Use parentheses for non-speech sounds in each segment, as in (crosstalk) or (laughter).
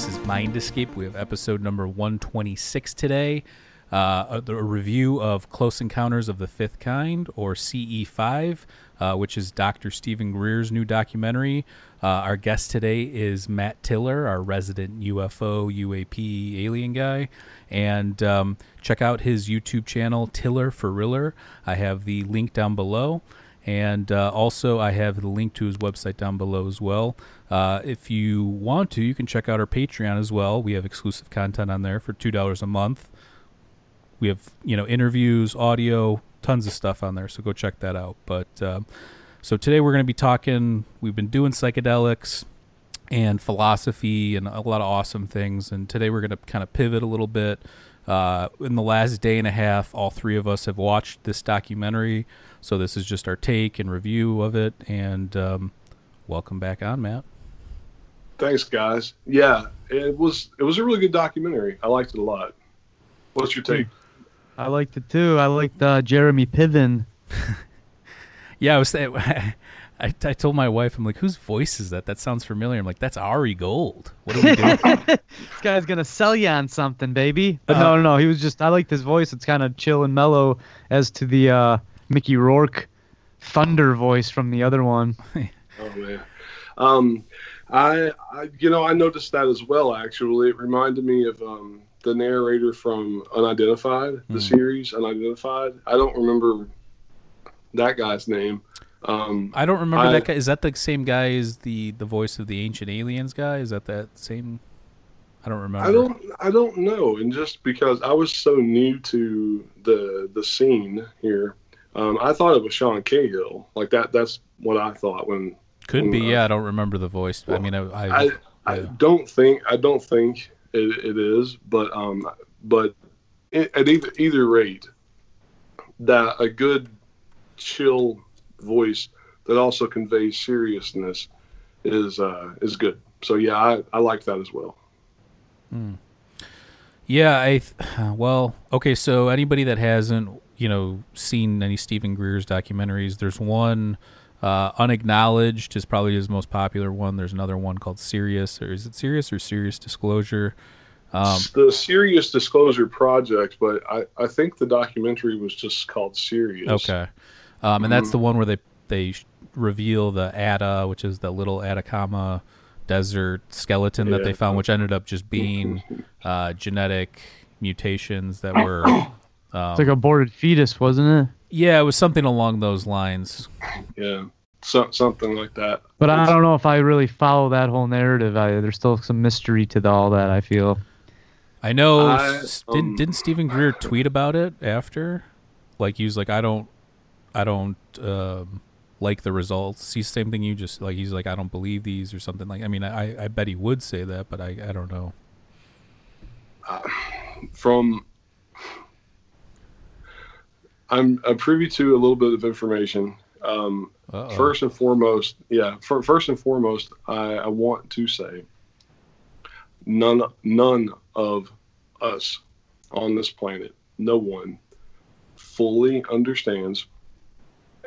And Maurice's Mind Escape. We have episode number 126 today. Uh, a, a review of Close Encounters of the Fifth Kind, or CE5, uh, which is Dr. Steven Greer's new documentary. Uh, our guest today is Matt Tiller, our resident UFO, UAP alien guy. And um, check out his YouTube channel, Tiller for Riller. I have the link down below. And uh, also, I have the link to his website down below as well. Uh, if you want to, you can check out our Patreon as well. We have exclusive content on there for two dollars a month. We have you know interviews, audio, tons of stuff on there. So go check that out. But um, so today we're going to be talking. We've been doing psychedelics and philosophy and a lot of awesome things. And today we're going to kind of pivot a little bit. Uh, in the last day and a half, all three of us have watched this documentary. So this is just our take and review of it. And um, welcome back on, Matt. Thanks, guys. Yeah, it was it was a really good documentary. I liked it a lot. What's your take? I liked it too. I liked uh, Jeremy Piven. (laughs) Yeah, I was. (laughs) I, I told my wife, I'm like, whose voice is that? That sounds familiar. I'm like, that's Ari Gold. What are we doing? (laughs) this guy's gonna sell you on something, baby. But Uh, no, no, no. He was just. I liked his voice. It's kind of chill and mellow, as to the uh, Mickey Rourke thunder voice from the other one. Oh man, um, I, I you know I noticed that as well. Actually, it reminded me of um, the narrator from Unidentified, the Hmm. series Unidentified. I don't remember that guy's name. Um, I don't remember I- that guy. Is that the same guy as the the voice of the Ancient Aliens guy? Is that that same? I don't remember. I don't I don't know, and just because I was so new to the the scene here, um, I thought it was Sean Cahill. Like that. That's what I thought when Could be. Yeah, I don't remember the voice. I mean, I. I, I, I don't think I don't think it, it is, but um, but it, at either either rate, that a good chill voice that also conveys seriousness is uh is good. So yeah, I I like that as well. Yeah, I th- (sighs) well, okay, so anybody that hasn't, you know, seen any Steven Greer's documentaries, there's one uh, unacknowledged is probably his most popular one. There's another one called Sirius, or is it Sirius or Sirius Disclosure? Um, the Sirius Disclosure Project, but I I think the documentary was just called Sirius. okay, um, and that's Mhm. the one where they they reveal the Ata, which is the little Atacama desert skeleton that Yeah. they found, which ended up just being uh, genetic mutations that were. Um, (coughs) It's like aborted fetus, wasn't it? Yeah, it was something along those lines. Yeah, so, something like that. But I don't know if I really follow that whole narrative. I, there's still some mystery to the, all that. I feel. I know. I, s- um, didn't didn't Steven Greer tweet about it after? Like he was like, I don't, I don't um, like the results. See, same thing you just like. He's like, I don't believe these or something like. I mean, I I bet he would say that, but I I don't know. from I'm, I'm privy to a little bit of information. Um, first and foremost, yeah, for, first and foremost, I, I want to say none none of us on this planet, no one fully understands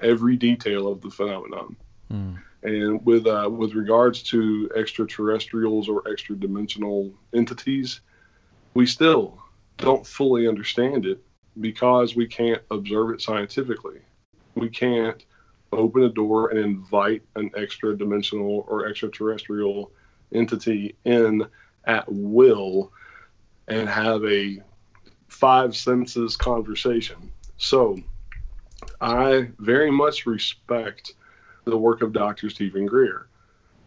every detail of the phenomenon. Hmm. And with uh, with regards to extraterrestrials or extra dimensional entities, we still don't fully understand it because we can't observe it scientifically. We can't open a door and invite an extra dimensional or extraterrestrial entity in at will and have a five senses conversation. So I very much respect the work of Dr. Steven Greer.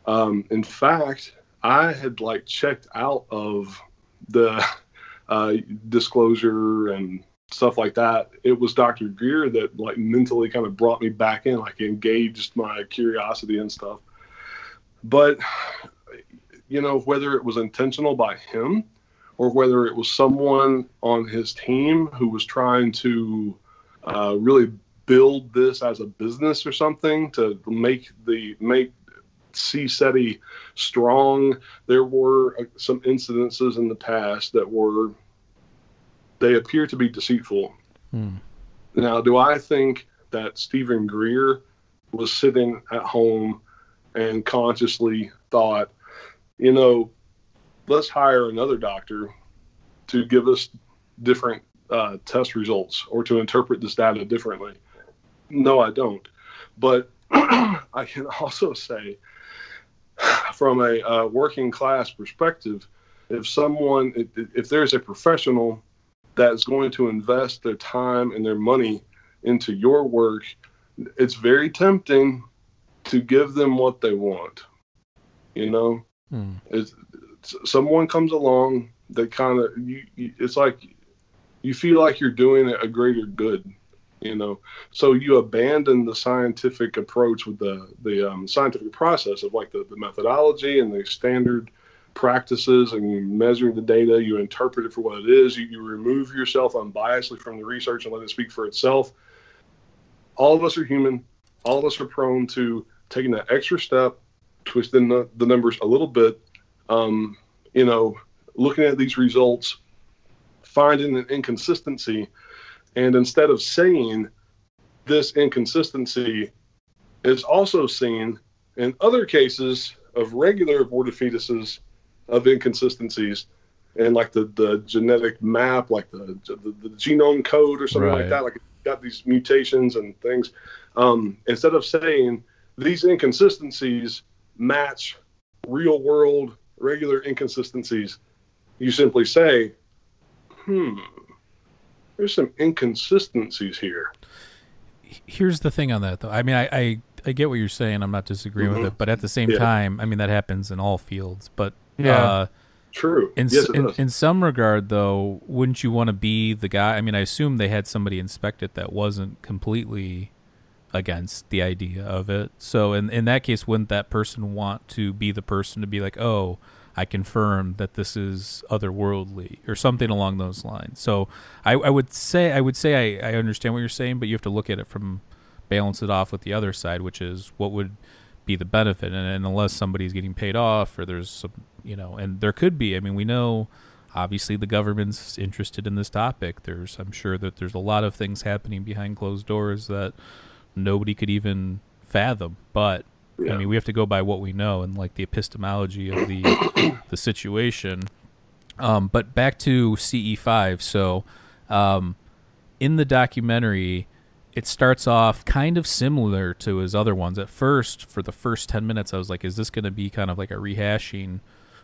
Um, in fact, I had like checked out of the (laughs) uh, disclosure and stuff like that. It was Dr. Greer that like mentally kind of brought me back in, like engaged my curiosity and stuff. But you know, whether it was intentional by him or whether it was someone on his team who was trying to uh, really build this as a business or something to make the make CSETI strong. There were uh, some incidences in the past that were they appear to be deceitful. Hmm. Now, do I think that Steven Greer was sitting at home and consciously thought, you know, let's hire another doctor to give us different uh, test results or to interpret this data differently? No, I don't. But (clears throat) I can also say, from a uh, working class perspective, if someone, if, if there's a professional that's going to invest their time and their money into your work, it's very tempting to give them what they want. You know, Hmm. it's, someone comes along that kind of you, you, it's like you feel like you're doing a greater good you know so you abandon the scientific approach with the the um, scientific process of like the, the methodology and the standard practices and you measure the data you interpret it for what it is you, you remove yourself unbiasedly from the research and let it speak for itself. All of us are human. All of us are prone to taking that extra step twisting the, the numbers a little bit um, you know looking at these results finding an inconsistency and instead of saying this inconsistency is also seen in other cases of regular aborted fetuses of inconsistencies and like the, the genetic map, like the, the, the genome code or something Right. like that, like it's got these mutations and things. Um, instead of saying these inconsistencies match real world regular inconsistencies, you simply say, hmm, there's some inconsistencies here. Here's the thing on that, though. I mean, I, I, I get what you're saying. I'm not disagreeing with Mhm. it, but at the same Yeah. time, I mean, that happens in all fields. But Yeah. uh, True. in, yes, in, in some regard, though, wouldn't you want to be the guy? I mean, I assume they had somebody inspect it that wasn't completely against the idea of it. So in in that case, wouldn't that person want to be the person to be like, oh, I confirm that this is otherworldly or something along those lines. So I, I would say I would say I, I understand what you're saying, but you have to look at it from balance it off with the other side, which is what would be the benefit. And, and unless somebody's getting paid off or there's some, you know, and there could be. I mean, we know obviously the government's interested in this topic. There's, I'm sure that there's a lot of things happening behind closed doors that nobody could even fathom. But I mean, we have to go by what we know and like the epistemology of the (coughs) the situation. Um, but back to CE5. So, um, in the documentary, it starts off kind of similar to his other ones. At first, for the first 10 minutes, I was like, is this going to be kind of like a rehashing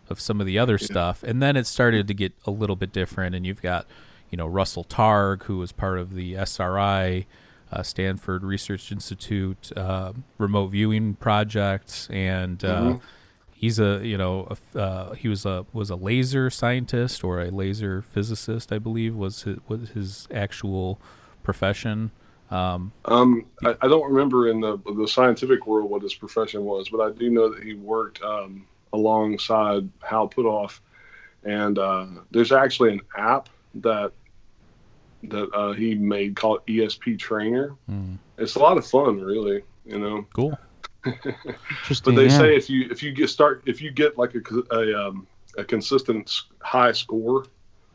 of some of the other stuff? And then it started to get a little bit different. And you've got, you know, Russell Targ, who was part of the SRI, uh, Stanford Research Institute uh, remote viewing projects, And, uh, Mhm. he's a you know a uh, he was a was a laser scientist or a laser physicist I believe was his, was his actual profession. Um, Um, I, I don't remember in the the scientific world what his profession was, but I do know that he worked um, alongside Hal Puthoff, and uh, there's actually an app that that uh, he made called ESP Trainer. mm, It's a lot of fun, really. You know, cool. Interesting. (laughs) but they yeah. say if you if you get start if you get like a a, um, a consistent high score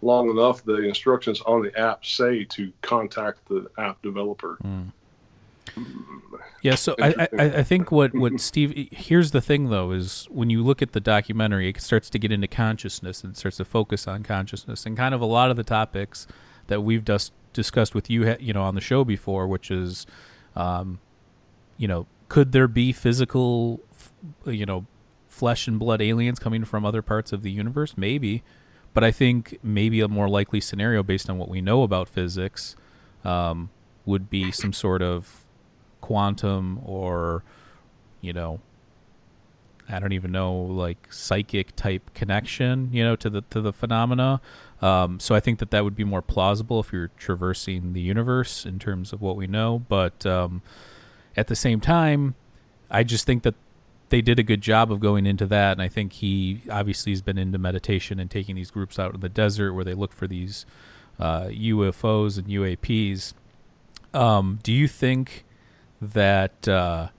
long enough, the instructions on the app say to contact the app developer. Mm. Yeah, so I, I, I think what, what (laughs) Steve here's the thing though is when you look at the documentary, it starts to get into consciousness and starts to focus on consciousness and kind of a lot of the topics that we've just discussed with you, you know, on the show before, which is, um, you know, could there be physical, you know, flesh and blood aliens coming from other parts of the universe? Maybe, but I think maybe a more likely scenario based on what we know about physics um, would be some sort of quantum or you know I don't even know like psychic type connection you know to the to the phenomena. Um, so I think that that would be more plausible if you're traversing the universe in terms of what we know. But um, at the same time I just think that they did a good job of going into that, and I think he obviously has been into meditation and taking these groups out in the desert where they look for these uh, UFOs and UAPs. Um, do you think that uh,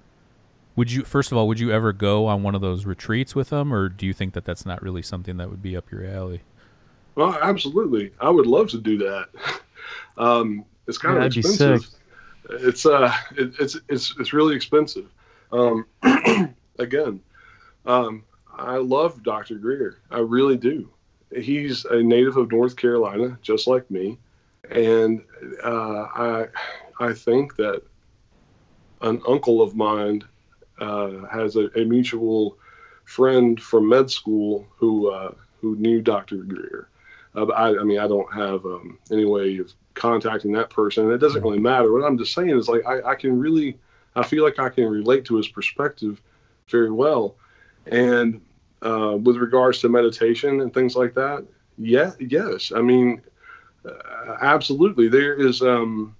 would you first of all would you ever go on one of those retreats with them, or do you think that that's not really something that would be up your alley? Well, absolutely, I would love to do that. (laughs) um, it's kind Yeah, of expensive. It's uh, it, it's it's it's really expensive. Um, (clears throat) again, um, I love Dr. Greer. I really do. He's a native of North Carolina, just like me, and uh, I I think that an uncle of mine uh, has a, a mutual friend from med school who uh, who knew Dr. Greer. Uh, I, I mean, I don't have um, any way of contacting that person. and It doesn't really matter. What I'm just saying is, like, I, I can really, I feel like I can relate to his perspective very well. And uh, with regards to meditation and things like that, yeah, yes. I mean, uh, absolutely. There is, um,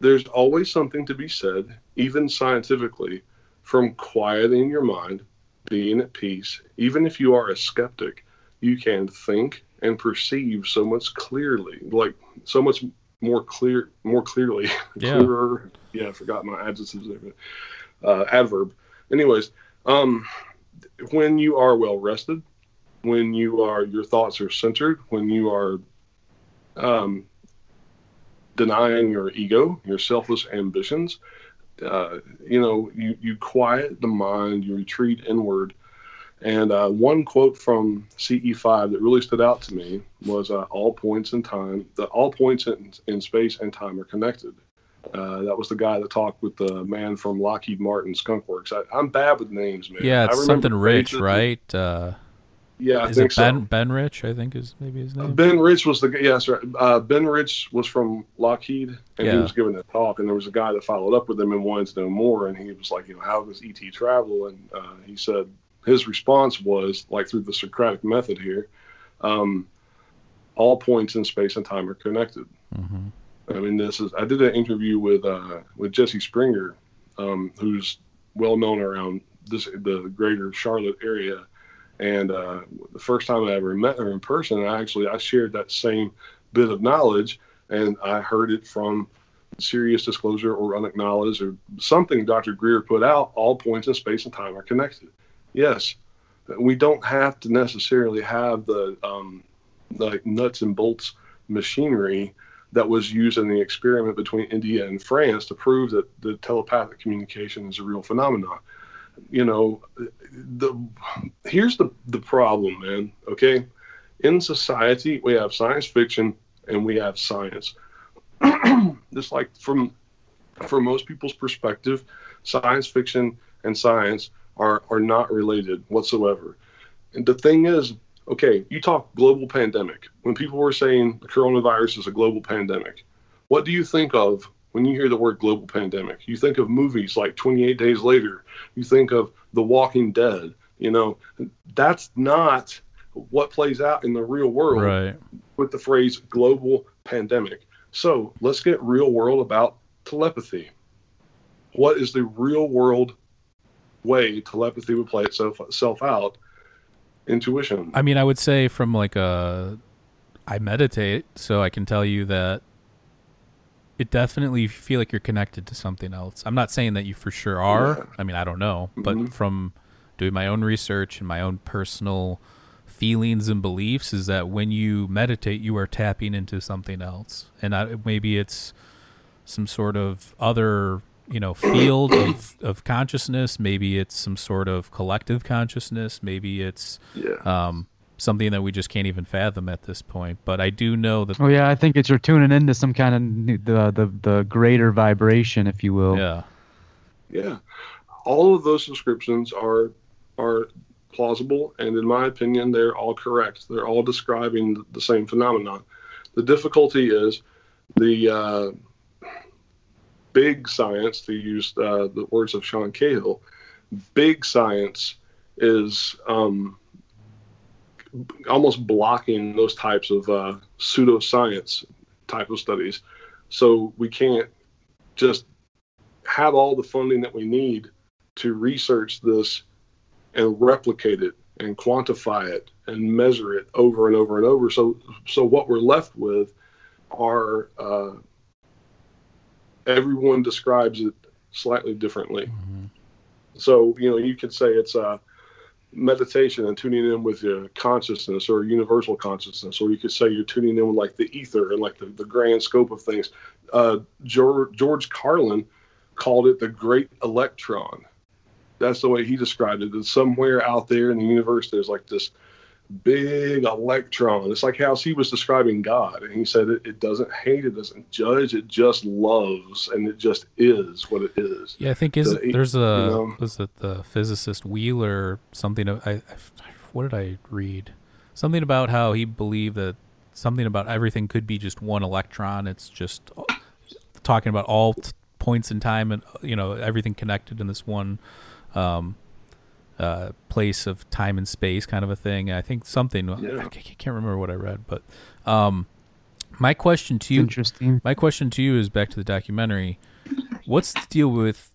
there's always something to be said, even scientifically, from quieting your mind, being at peace. Even if you are a skeptic, you can think and perceive so much clearly, like so much more clear, more clearly, Yeah. (laughs) clearer. Yeah, I forgot my but uh, adverb. Anyways, um, when you are well rested, when you are your thoughts are centered, when you are um, denying your ego, your selfless ambitions, uh, you know, you, you quiet the mind, you retreat inward. And uh, one quote from CE5 that really stood out to me was uh, all points in time, the all points in, in space and time are connected. Uh, that was the guy that talked with the man from Lockheed Martin Skunk Works. I, I'm bad with names, man. Yeah, it's something Rich, right? Uh, Yeah, I is think it Ben so. Ben Rich? I think is maybe his name. Ben Rich was the yes, right. Uh, Ben Rich was from Lockheed, and he was giving a talk, and there was a guy that followed up with him and wanted to know more, and he was like, you know, how does ET travel? And uh, he said his response was like through the Socratic method here, um, all points in space and time are connected. hmm I mean, this is I did an interview with uh, with Jesse Springer, um, who's well known around this the greater Charlotte area. And uh, the first time I ever met her in person, I actually I shared that same bit of knowledge, and I heard it from Sirius Disclosure or Unacknowledged or something Dr. Greer put out. All points in space and time are connected. Yes, we don't have to necessarily have the um, like nuts and bolts machinery that was used in the experiment between India and France to prove that the telepathic communication is a real phenomenon. You know, the here's the the problem, man. Okay, in society we have science fiction and we have science. (clears throat) Just like from from most people's perspective, science fiction and science are are not related whatsoever. And the thing is, okay, you talk global pandemic. When people were saying the coronavirus is a global pandemic, what do you think of when you hear the word global pandemic? You think of movies like 28 Days Later. You think of The Walking Dead. You know, that's not what plays out in the real world Right. with the phrase global pandemic. So let's get real world about telepathy. What is the real world way telepathy would play itself, itself out? Intuition. I mean, I would say from like a, I meditate, so I can tell you that it definitely feel like you're connected to something else. I'm not saying that you for sure are. Yeah. I mean, I don't know, but Mhm. from doing my own research and my own personal feelings and beliefs is that when you meditate, you are tapping into something else, and I, maybe it's some sort of other you know field of, of consciousness maybe it's some sort of collective consciousness maybe it's yeah. um, something that we just can't even fathom at this point. But I do know that, Oh yeah, I think it's you're tuning into some kind of new- the the the greater vibration, if you will. yeah, Yeah, all of those descriptions are are plausible, and in my opinion, they're all correct. They're all describing the same phenomenon. The difficulty is the uh, big science, to use uh, the words of Sean Cahill, big science is um, almost blocking those types of uh, pseudoscience type of studies. So we can't just have all the funding that we need to research this and replicate it and quantify it and measure it over and over and over. So, so what we're left with are uh, everyone describes it slightly differently. Mm-hmm. So, you know, you could say it's a meditation and tuning in with your consciousness or universal consciousness, or you could say you're tuning in with like the ether and like the, the grand scope of things. Uh, George, George Carlin called it the great electron. That's the way he described it. That somewhere out there in the universe, there's like this big electron. It's like how he was describing God. And he said it, it doesn't hate, it doesn't judge, it just loves, and it just is what it is. Yeah, I think is The- there's a you know? was it the physicist Wheeler something I, I what did I read something about how he believed that something about everything could be just one electron. It's just talking about all t- points in time and you know everything connected in this one um, uh, place of time and space kind of a thing. I think something Yeah. I can't remember what I read, but um, my question to you Interesting. my question to you is back to the documentary. What's the deal with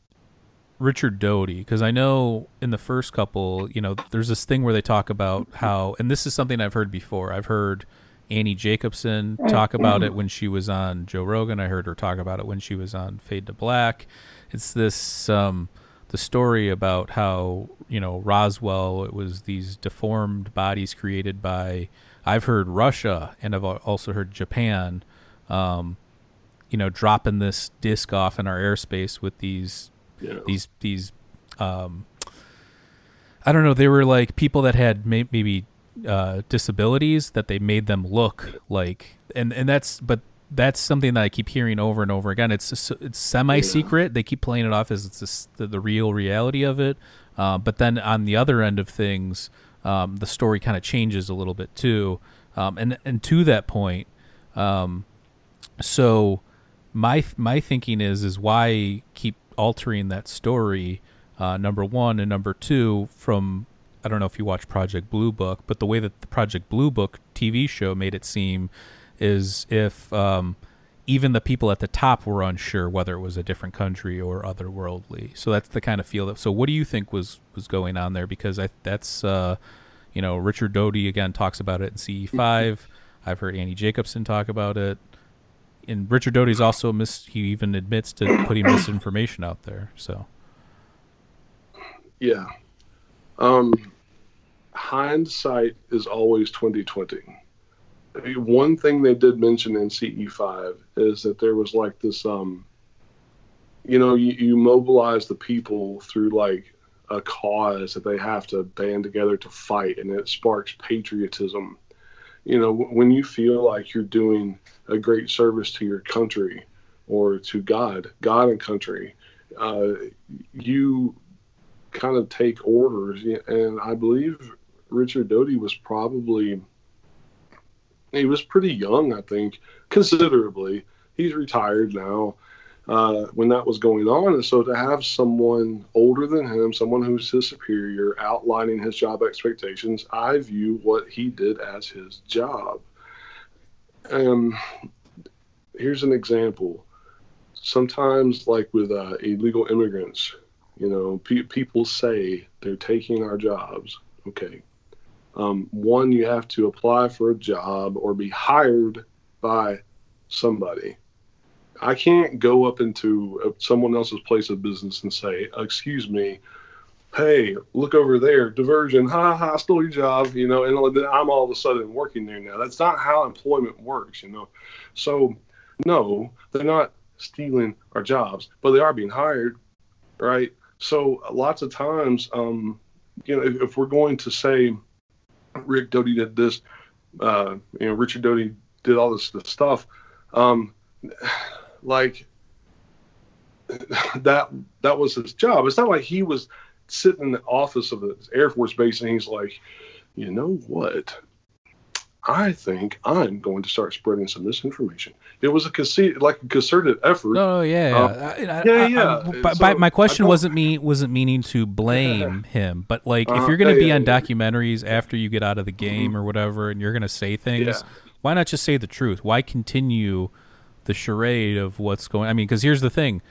Richard Doty? Because I know in the first couple, you know, there's this thing where they talk about how, and this is something I've heard before. I've heard Annie Jacobsen talk about it when she was on Joe Rogan. I heard her talk about it when she was on Fade to Black. It's this um, the story about how you know Roswell. It was these deformed bodies created by. I've heard Russia, and I've also heard Japan. Um, you know, dropping this disc off in our airspace with these know? these these um I don't know, they were like people that had may- maybe uh disabilities that they made them look like and and that's but that's something that I keep hearing over and over again. It's it's semi secret. They keep playing it off as it's this, the, the real reality of it. Uh, but then on the other end of things, um, the story kind of changes a little bit too. Um, and and to that point, um, so my my thinking is is why keep altering that story uh, number one and number two from I don't know if you watch Project Blue Book, but the way that the Project Blue Book TV show made it seem is if um, even the people at the top were unsure whether it was a different country or otherworldly. So that's the kind of feel that. So what do you think was was going on there? Because I that's uh, you know Richard Doty again talks about it in CE five. I've heard Annie Jacobsen talk about it and Richard Doty's also mis- he even admits to putting misinformation out there. So Yeah. Um, hindsight is always twenty twenty. One thing they did mention in CE five is that there was like this, um, you know, you, you mobilize the people through like a cause that they have to band together to fight, and it sparks patriotism. You know, when you feel like you're doing a great service to your country or to God, God and country, uh, you kind of take orders. And I believe Richard Doty was probably he was pretty young, I think, considerably. He's retired now. Uh, when that was going on, and so to have someone older than him, someone who's his superior, outlining his job expectations, I view what he did as his job. Um, here's an example. Sometimes, like with uh, illegal immigrants, you know, pe- people say they're taking our jobs. Okay. Um, one, you have to apply for a job or be hired by somebody. I can't go up into uh, someone else's place of business and say, "Excuse me, hey, look over there, diversion, ha ha, I stole your job," you know, and then I'm all of a sudden working there now. That's not how employment works, you know. So, no, they're not stealing our jobs, but they are being hired, right? So, lots of times, um, you know, if, if we're going to say Rick Doty did this, uh, you know, Richard Doty did all this, this stuff, um, like (laughs) that that was his job. It's not like he was sitting in the office of the Air Force Base and he's like, you know what? I think I'm going to start spreading some misinformation. It was a conce- like a concerted effort. no, no, yeah, yeah, Uh, I- I- yeah, I- yeah. But, So, my question wasn't me wasn't meaning to blame him, but like if Uh-huh. you're gonna Yeah, be yeah, on yeah. documentaries after you get out of the game or whatever, and you're gonna say things, Yeah. why not just say the truth? Why continue the charade of what's going? I mean, because here's the thing: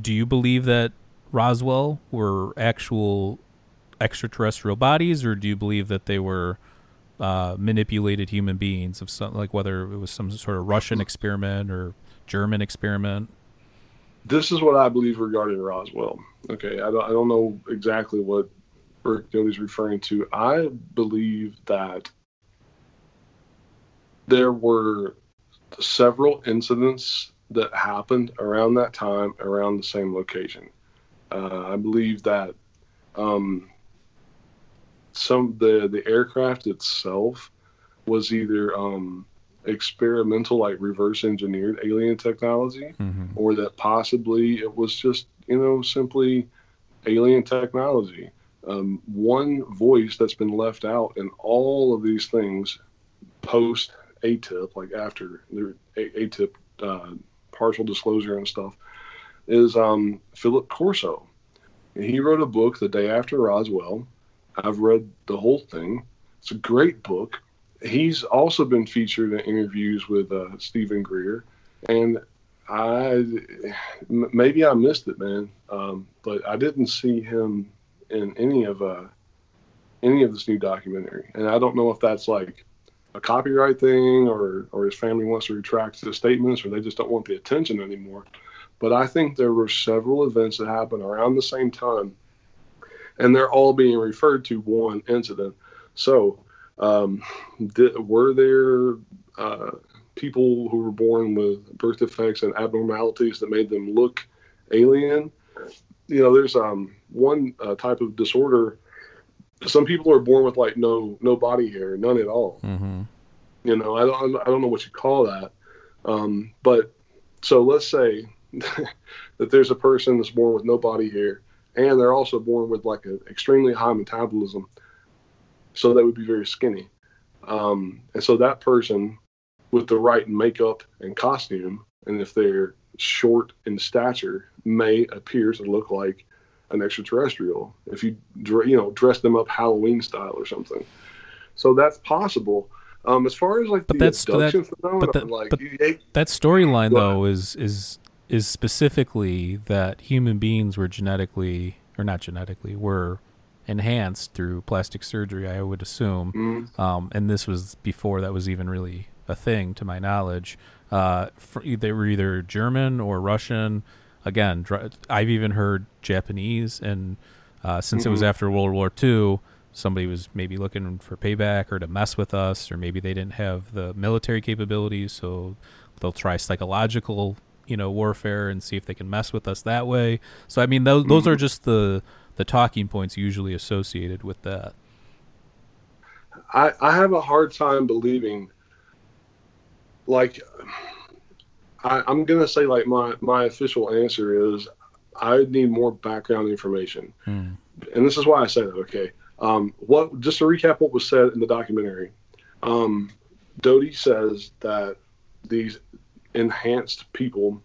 do you believe that Roswell were actual extraterrestrial bodies, or do you believe that they were uh, manipulated human beings of some like whether it was some sort of Russian experiment or German experiment? This is what I believe regarding Roswell. Okay, I don't, I don't know exactly what Burke Doty's referring to. I believe that there were several incidents that happened around that time around the same location. Uh, I believe that um, some the the aircraft itself was either um, experimental, like reverse engineered alien technology, Mm-hmm. or that possibly it was just you know simply alien technology. Um, one voice that's been left out in all of these things post ATIP, like after the A- ATIP uh, partial disclosure and stuff, is um, Philip Corso. And he wrote a book the day after Roswell. I've read the whole thing. It's a great book. He's also been featured in interviews with uh, Steven Greer, and I maybe I missed it, man. Um, but I didn't see him in any of uh, any of this new documentary, and I don't know if that's like a copyright thing or or his family wants to retract his statements or they just don't want the attention anymore. But I think there were several events that happened around the same time, and they're all being referred to one incident. So, um, were there uh, people who were born with birth defects and abnormalities that made them look alien? You know, there's um, one uh, type of disorder. Some people are born with like no no body hair, none at all. Mm-hmm. You know, I don't I don't know what you call that. Um, but so let's say (laughs) that there's a person that's born with no body hair, and they're also born with like an extremely high metabolism, so they would be very skinny. Um, and so that person, with the right makeup and costume, and if they're short in stature, may appear to look like an extraterrestrial. If you you know dress them up Halloween style or something, so that's possible. Um, as far as like But the that's- that- abduction phenomenon, that- like but- That storyline though is is is specifically that human beings were genetically or not genetically were enhanced through plastic surgery. I would assume, mm, um, and this was before that was even really a thing, to my knowledge. Uh, for, they were either German or Russian. Again, dr- I've even heard Japanese, and uh, since it was Mhm. after World War II, somebody was maybe looking for payback or to mess with us, or maybe they didn't have the military capabilities, so they'll try psychological, you know, warfare and see if they can mess with us that way. So I mean, those those are just the the talking points usually associated with that. I, I have a hard time believing like I, I'm gonna say like my my official answer is I need more background information. Hmm. And this is why I say that, okay. Um, what just to recap what was said in the documentary, um, Doty says that these enhanced people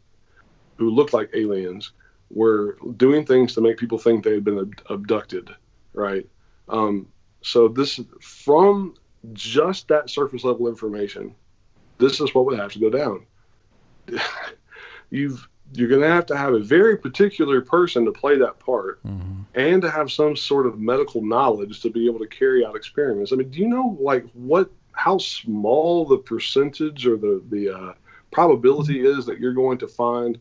who looked like aliens were doing things to make people think they had been ab- abducted, right? Um, so this from just that surface level information, this is what would have to go down. (laughs) You've you're going to have to have a very particular person to play that part Mhm. and to have some sort of medical knowledge to be able to carry out experiments. I mean, do you know like what how small the percentage or the the uh, probability is that you're going to find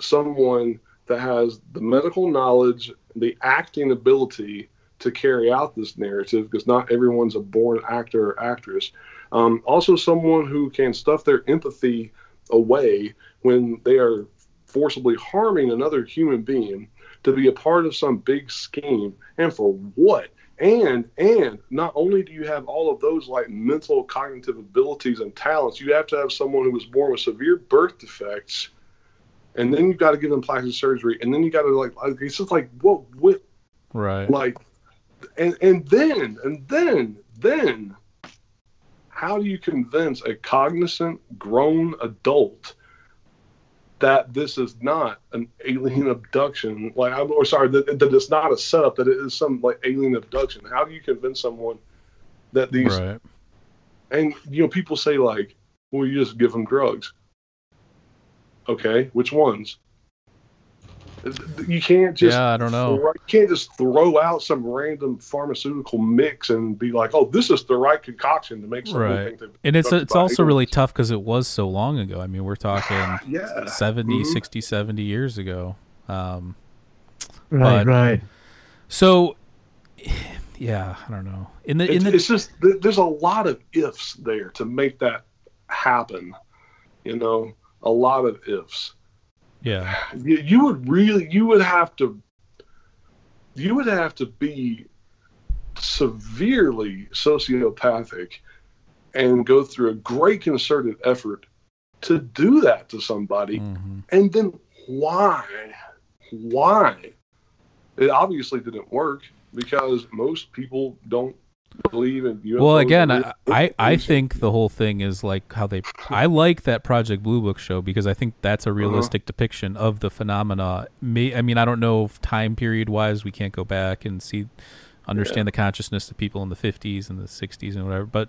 someone that has the medical knowledge, the acting ability to carry out this narrative because not everyone's a born actor or actress. Um, also, someone who can stuff their empathy away when they are forcibly harming another human being to be a part of some big scheme and for what and and not only do you have all of those like mental cognitive abilities and talents you have to have someone who was born with severe birth defects and then you've got to give them plastic surgery and then you got to like it's just like what what Right. like and and then and then then how do you convince a cognizant grown adult that this is not an alien abduction. Like I'm or sorry that, that it's not a setup that it is some like alien abduction. How do you convince someone that these Right. and you know people say like well you just give them drugs. Okay which ones You can't just Yeah, I don't know. throw- you can't just throw out some random pharmaceutical mix and be like, "Oh, this is the right concoction to make something." Right. think. And it's drugged it's by also really tough because it was so long ago. I mean, we're talking (sighs) Yeah. 70, Mhm. 60, 70 years ago. Um, Right, But- right. so, (sighs) yeah, I don't know. In the in It's, the it's just there's a lot of ifs there to make that happen. You know, a lot of ifs. Yeah, you, you would really you would have to you would have to be severely sociopathic and go through a great concerted effort to do that to somebody. Mm-hmm. and then why why? It obviously didn't work because most people don't believe in UFOs Well, again, I, I I think the whole thing is like how they. I like that Project Blue Book show because I think that's a Uh-huh. realistic depiction of the phenomena. May, I mean, I don't know if time period wise we can't go back and see, understand the consciousness of people in the fifties and the sixties and whatever, but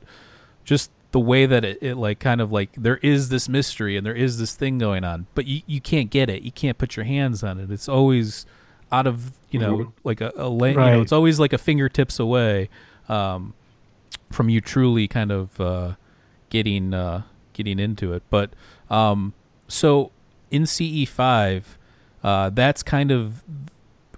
just the way that it, it like kind of like there is this mystery and there is this thing going on, but you you can't get it. You can't put your hands on it. It's always out of you know Mhm. like a, a la- you know it's always like a fingertips away um, from you truly kind of uh, getting uh, getting into it. But um, so in CE five, uh, that's kind of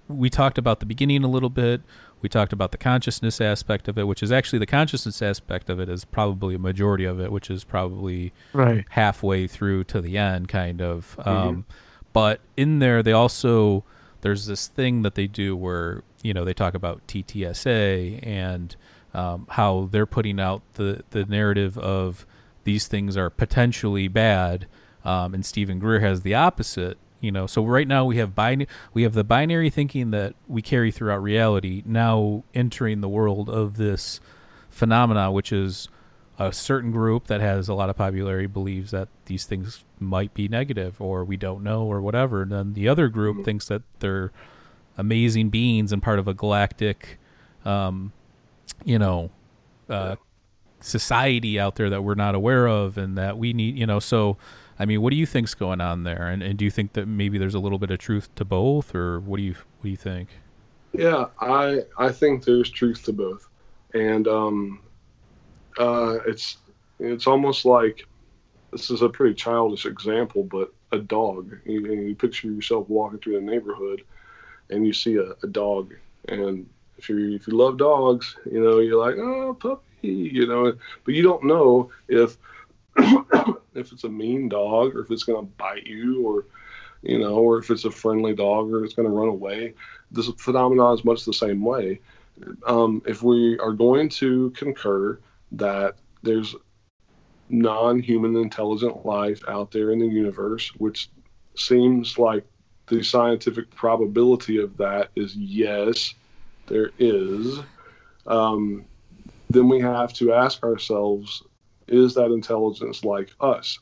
we talked about the beginning a little bit. We talked about the consciousness aspect of it, which is actually the consciousness aspect of it is probably a majority of it, which is probably Right. halfway through to the end, kind of. Um, but in there, they also there's this thing that they do where you know they talk about TTSA and um, how they're putting out the the narrative of these things are potentially bad, um, and Steven Greer has the opposite. You know, so right now we have bin- we have the binary thinking that we carry throughout reality now entering the world of this phenomena, which is a certain group that has a lot of popularity believes that these things might be negative or we don't know or whatever. And then the other group Mhm. thinks that they're amazing beings and part of a galactic, um, you know, uh, society out there that we're not aware of and that we need, you know, so. I mean, what do you think's going on there, and, and do you think that maybe there's a little bit of truth to both, or what do you what do you think? Yeah, I I think there's truth to both, and um, uh, it's it's almost like this is a pretty childish example, but a dog. You, you picture yourself walking through the neighborhood, and you see a, a dog, and if you if you love dogs, you know you're like oh puppy, you know, but you don't know if (coughs) if it's a mean dog or if it's going to bite you or you know or if it's a friendly dog or it's going to run away. This phenomenon is much the same way. Um, if we are going to concur that there's non human intelligent life out there in the universe, which seems like the scientific probability of that is yes, there is, um, then we have to ask ourselves is that intelligence like us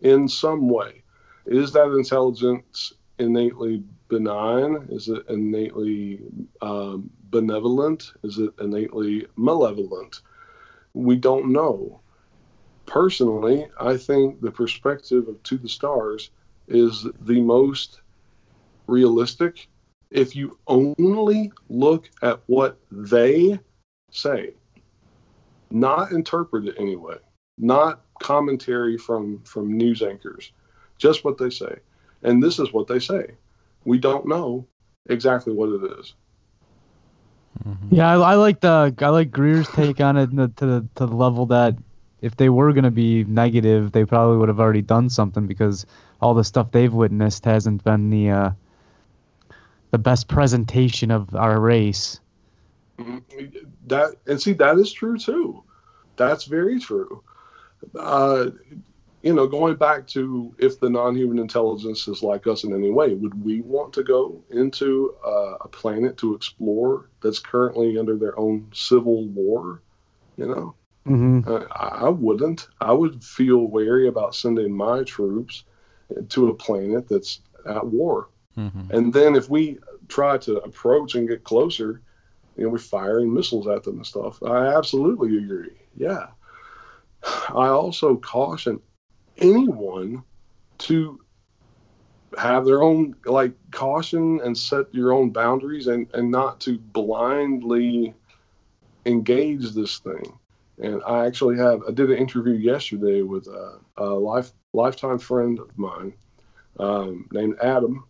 in some way? Is that intelligence innately benign? Is it innately um, benevolent? Is it innately malevolent? We don't know. Personally, I think the perspective of To the Stars is the most realistic if you only look at what they say, not interpret it anyway, not commentary from, from news anchors, just what they say. And this is what they say we don't know exactly what it is. Yeah, I, I like the I like Greer's take on it in the, to the to the level that if they were gonna be negative, they probably would have already done something because all the stuff they've witnessed hasn't been the uh, the best presentation of our race. That and see that is true too. That's very true. Uh, you know, going back to if the non-human intelligence is like us in any way, would we want to go into uh, a planet to explore that's currently under their own civil war? You know, hmm Uh, I I wouldn't. I would feel wary about sending my troops to a planet that's at war. Mm-hmm. And then if we try to approach and get closer, you know, we're firing missiles at them and stuff. I absolutely agree. Yeah. I also caution anyone to have their own like caution and set your own boundaries and and not to blindly engage this thing and i actually have i did an interview yesterday with a, a life lifetime friend of mine um, named adam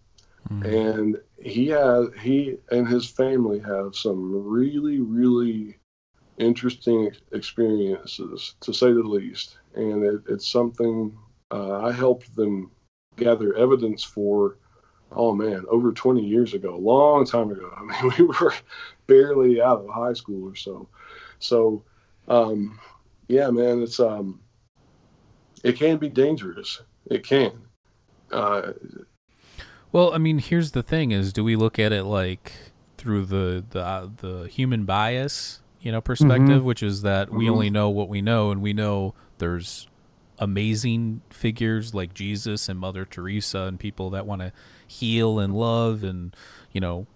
mm-hmm. and he has he and his family have some really really interesting experiences to say the least. And it, it's something uh, i helped them gather evidence for oh man over 20 years ago a long time ago. (laughs) I mean we were barely out of high school or so. So um, yeah man it's um it can be dangerous. It can. Uh, well i mean here's the thing is do we look at it like through the the uh, the human bias you know perspective mm-hmm. which is that mm-hmm. we only know what we know and we know there's amazing figures like Jesus and Mother Teresa and people that want to heal and love and you know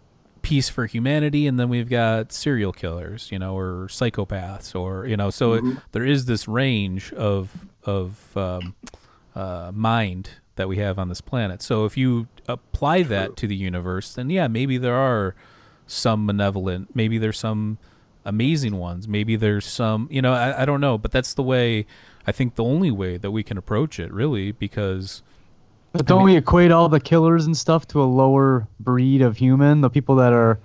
peace for humanity and then we've got serial killers you know or psychopaths or you know so mm-hmm. it, there is this range of of um, uh, mind that we have on this planet so if you apply that to the universe then yeah maybe there are some malevolent maybe there's some amazing ones maybe there's some you know I, I don't know but that's the way I think the only way that we can approach it, really, because. But don't I mean, we equate all the killers and stuff to a lower breed of human? The people that are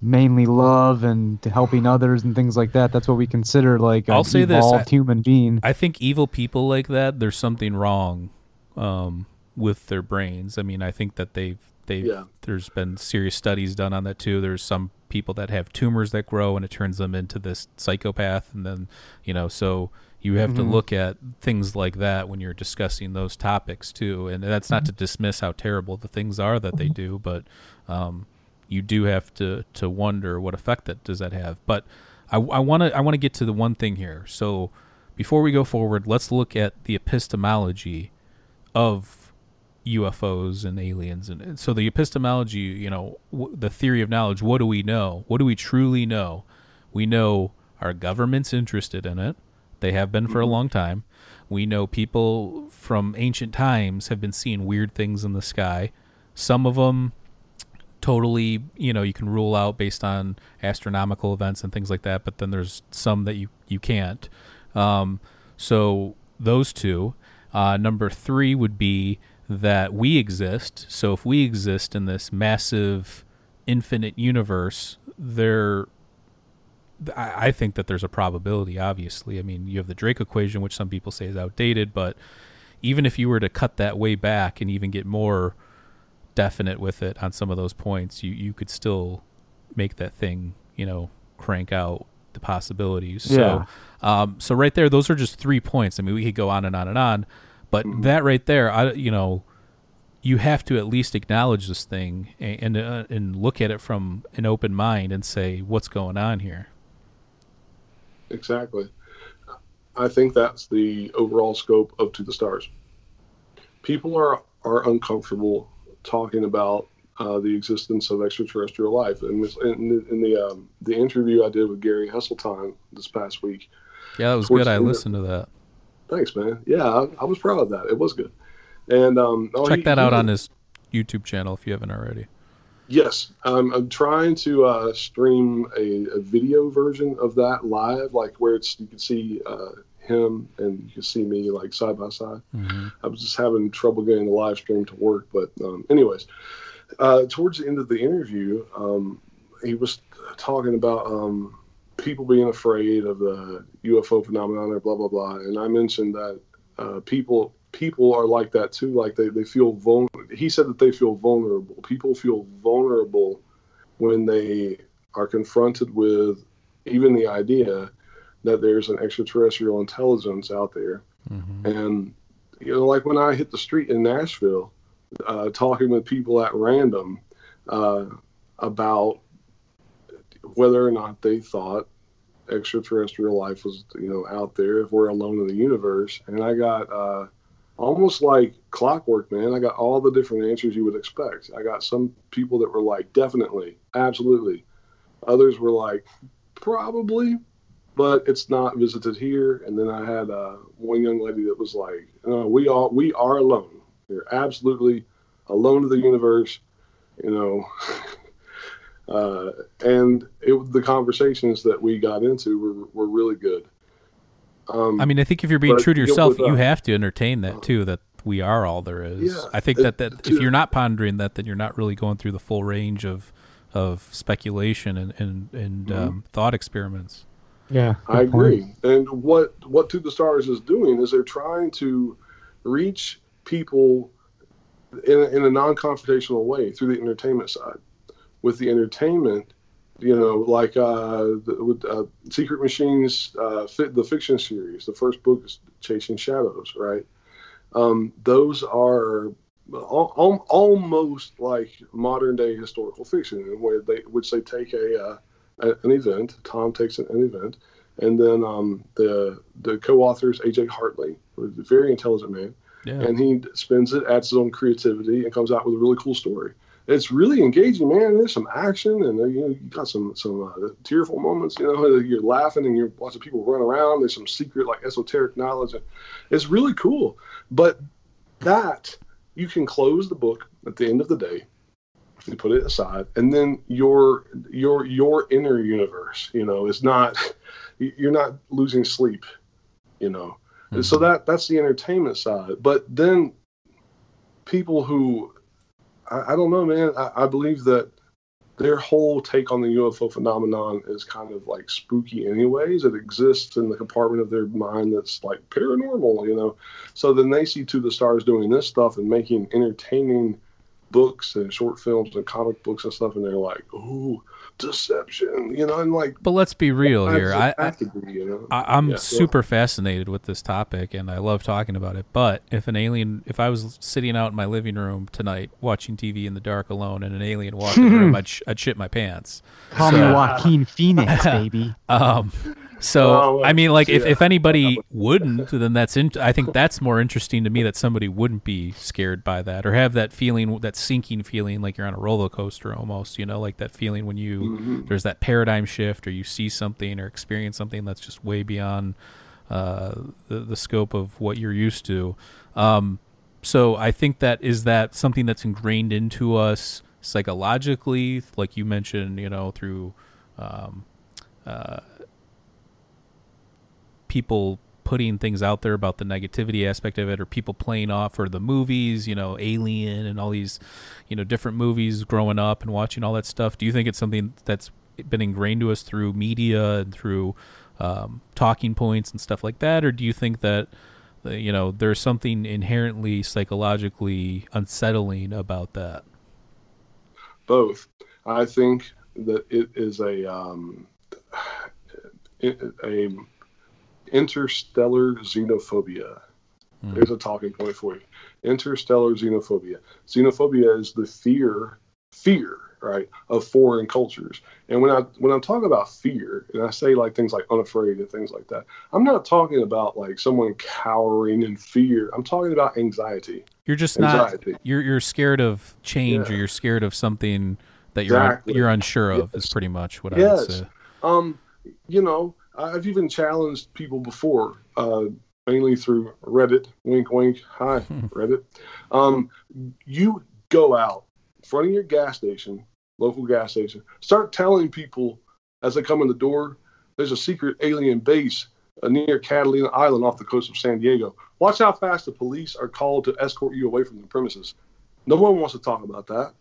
mainly love and helping others and things like that. That's what we consider like an I'll say evolved this, I, human being. I think evil people like that, there's something wrong um, with their brains. I mean, I think that they've they yeah. there's been serious studies done on that too. There's some people that have tumors that grow and it turns them into this psychopath, and then you know so you have mm-hmm. to look at things like that when you're discussing those topics too. And that's not to dismiss how terrible the things are that they do, but um, you do have to to wonder what effect that does that have. But I want to I want to get to the one thing here. So before we go forward, let's look at the epistemology of UFOs and aliens. And so the epistemology, you know, w- the theory of knowledge. What do we know? What do we truly know? We know our government's interested in it. They have been for a mm-hmm. long time. We know people from ancient times have been seeing weird things in the sky. Some of them totally, you know, you can rule out based on astronomical events and things like that, but then there's some that you you can't. Um, so those two. Uh, number three would be that we exist. So if we exist in this massive, infinite universe, there I, I think that there's a probability. Obviously, I mean, you have the Drake equation, which some people say is outdated, but even if you were to cut that way back and even get more definite with it on some of those points, you you could still make that thing, you know, crank out the possibilities. Yeah. So, um, so right there, those are just three points. I mean, we could go on and on and on, but mm-hmm. that right there, I, you know, you have to at least acknowledge this thing and and, uh, and look at it from an open mind and say, what's going on here exactly. I think that's the overall scope of To the Stars. People are are uncomfortable talking about uh, the existence of extraterrestrial life, and in, in, the um, the interview I did with Gary Heseltine this past week. Yeah, that was good. I listened to that. Thanks, man. Yeah, I, I, was proud of that. It was good. And um, oh, check he, that out he, on his YouTube channel if you haven't already. Yes, um, I'm trying to uh, stream a, a, video version of that live, like where it's you can see uh, him and you can see me like side by side. Mm-hmm. I was just having trouble getting the live stream to work, but um, anyways, uh, towards the end of the interview, um, he was talking about um, people being afraid of the UFO phenomenon or blah blah blah, and I mentioned that uh, people people are like that too. Like they, they feel vulnerable. He said that they feel vulnerable. People feel vulnerable when they are confronted with even the idea that there's an extraterrestrial intelligence out there. Mm-hmm. And, you know, like when I hit the street in Nashville, uh, talking with people at random uh, about whether or not they thought extraterrestrial life was, you know, out there, if we're alone in the universe. And I got, uh, almost like clockwork, man. I got all the different answers you would expect. I got some people that were like, definitely, absolutely. Others were like, probably, but it's not visited here. And then I had uh, one young lady that was like, we all we are alone. We're absolutely alone to the universe, you know. (laughs) uh, and it, the conversations that we got into were, were really good. Um, I mean, I think if you're being true to yourself, you have to entertain that too. That we are all there is. Yeah, I think it, that, that if you're not pondering that, then you're not really going through the full range of of speculation and and, and mm-hmm. um, thought experiments. Yeah, I agree. And what what To the Stars is doing is they're trying to reach people in a, in a non-confrontational way through the entertainment side. With the entertainment, you know, like uh, the, with uh, Sekret Machines, uh, fit, the fiction series, the first book is Chasing Shadows, right? Um, those are al- al- almost like modern day historical fiction, in where they which they take a, uh, an event. Tom takes an, an event, and then um, the the co-authors AJ Hartley, a very intelligent man, yeah. and he spins it, adds his own creativity, and comes out with a really cool story. It's really engaging, man. There's some action, and uh, you know you got some some uh, tearful moments. You know, you're laughing and you're watching people run around. There's some secret like esoteric knowledge. It's really cool. But that you can close the book at the end of the day you put it aside and then your your your inner universe you know is not (laughs) you're not losing sleep you know mm-hmm. so that that's the entertainment side but then people who i, I don't know man I, I believe that their whole take on the UFO phenomenon is kind of like spooky, anyways. It exists in the compartment of their mind that's like paranormal, you know. So then they see To the Stars doing this stuff and making entertaining books and short films and comic books and stuff, and they're like, "Ooh, deception," you know, and like. But let's be real here. I, I, be, you know? I am yeah, super so. fascinated with this topic, and I love talking about it. But if an alien, if I was sitting out in my living room tonight watching TV in the dark alone, and an alien walked in the room, (laughs) I'd, sh- I'd shit my pants. Call so, me Joaquin (laughs) Phoenix, baby. (laughs) um, so I mean, like, if, if anybody wouldn't, (laughs) then that's in, I think that's more interesting to me that somebody wouldn't be scared by that or have that feeling, that sinking feeling, like you're on a roller coaster almost. You know, like that feeling when you mm-hmm. there's that paradigm shift or you see something or experience something that's just way beyond uh, the the scope of what you're used to. Um, so I think that is that something that's ingrained into us psychologically, like you mentioned, you know, through. Um, uh, people putting things out there about the negativity aspect of it or people playing off or the movies you know alien and all these you know different movies growing up and watching all that stuff. Do you think it's something that's been ingrained to us through media and through um, talking points and stuff like that? Or do you think that uh, you know there's something inherently psychologically unsettling about that? Both. I think that it is a um, (sighs) a interstellar xenophobia. Mm. There's a talking point for you. Interstellar xenophobia. Xenophobia is the fear, fear, right, of foreign cultures. And when I when I'm talking about fear, and I say like things like unafraid and things like that, I'm not talking about like someone cowering in fear. I'm talking about anxiety. You're just anxiety. not. You're you're scared of change, yeah. or you're scared of something that you're exactly. you're unsure of. Is pretty much what yes. I would say. Um, you know, I've even challenged people before, uh, mainly through Reddit. Wink, wink. Hi, (laughs) Reddit. Um, you go out in front of your gas station, local gas station, start telling people as they come in the door, there's a secret alien base uh, near Catalina Island off the coast of San Diego. Watch how fast the police are called to escort you away from the premises. No one wants to talk about that.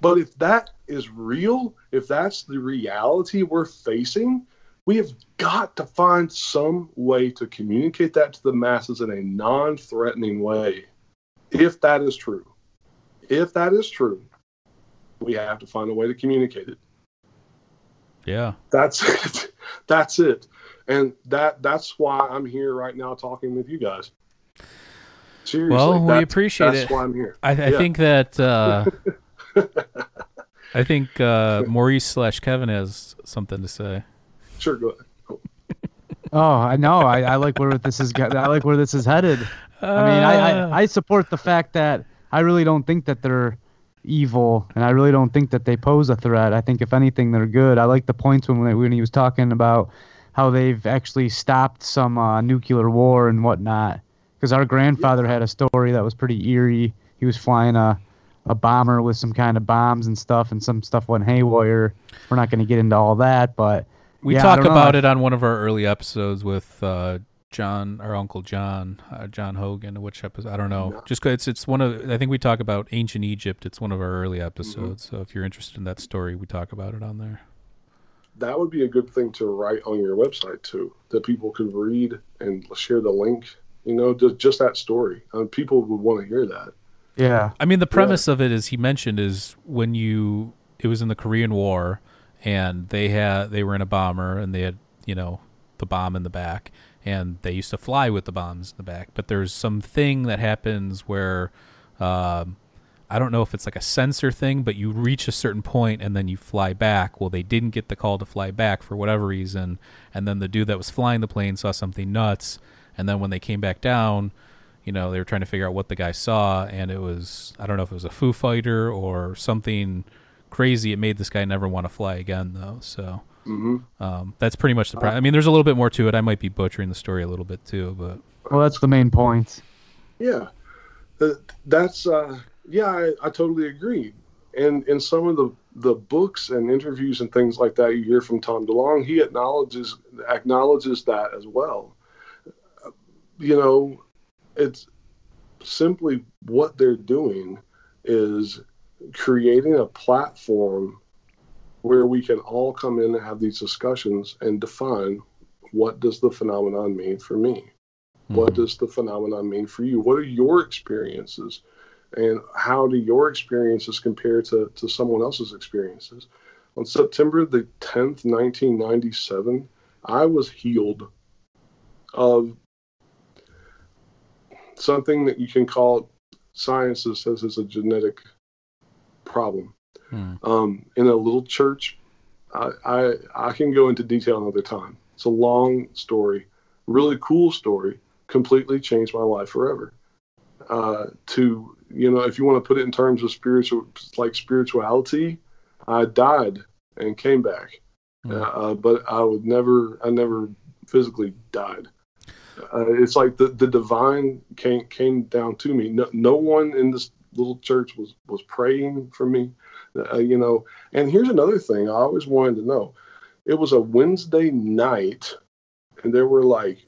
But if that is real, if that's the reality we're facing, we have got to find some way to communicate that to the masses in a non threatening way. If that is true, if that is true, we have to find a way to communicate it. Yeah. That's it. (laughs) That's it. And that that's why I'm here right now talking with you guys. Seriously. Well, we appreciate that's it. That's why I'm here. I, I yeah. think that uh, (laughs) I think uh, Maurice slash Kevin has something to say. Sure, go ahead. Oh, I know. I, I like where this is. I like where this is headed. I mean, I, I, I support the fact that I really don't think that they're evil, and I really don't think that they pose a threat. I think if anything, they're good. I like the points when when he was talking about how they've actually stopped some uh, nuclear war and whatnot. Because our grandfather had a story that was pretty eerie. He was flying a a bomber with some kind of bombs and stuff, and some stuff went haywire. We're not going to get into all that, but we yeah, talk about know. it on one of our early episodes with uh, John, our uncle John, uh, John Hogan. Which episode? I don't know. Yeah. Just 'cause it's it's one of I think we talk about ancient Egypt. It's one of our early Mm-hmm. episodes. So if you're interested in that story, we talk about it on there. That would be a good thing to write on your website too, that people could read and share the link. You know, just just that story. I mean, people would want to hear that. Yeah. I mean, the premise of it, as he mentioned, is when you it was in the Korean War, and they had they were in a bomber, and they had you know the bomb in the back, and they used to fly with the bombs in the back. But there's some thing that happens where, um, I don't know if it's like a sensor thing, but you reach a certain point and then you fly back. Well, they didn't get the call to fly back for whatever reason, and then the dude that was flying the plane saw something nuts, and then when they came back down you know they were trying to figure out what the guy saw and it was i don't know if it was a foo fighter or something crazy it made this guy never want to fly again though so hmm um, that's pretty much the pro- i mean there's a little bit more to it i might be butchering the story a little bit too but Well, that's the main point. Yeah, That- that's uh, yeah, I, I totally agree. And in some of the the books and interviews and things like that you hear from Tom DeLonge, he acknowledges acknowledges that as well. You know, it's simply what they're doing is creating a platform where we can all come in and have these discussions and define what does the phenomenon mean for me what mhm. does the phenomenon mean for you? What are your experiences? And how do your experiences compare to, to someone else's experiences? On September the 10th, 1997, I was healed of something that you can call science says is a genetic problem. Hmm. Um, in a little church, I, I, I can go into detail another time. It's a long story, really cool story completely changed my life forever. Uh, to you know, if you want to put it in terms of spiritual, like spirituality, I died and came back, Hmm. uh, uh, but I would never, I never physically died. Uh, it's like the, the divine came came down to me. No, no one in this little church was was praying for me, uh, you know. And here's another thing I always wanted to know: it was a Wednesday night, and there were like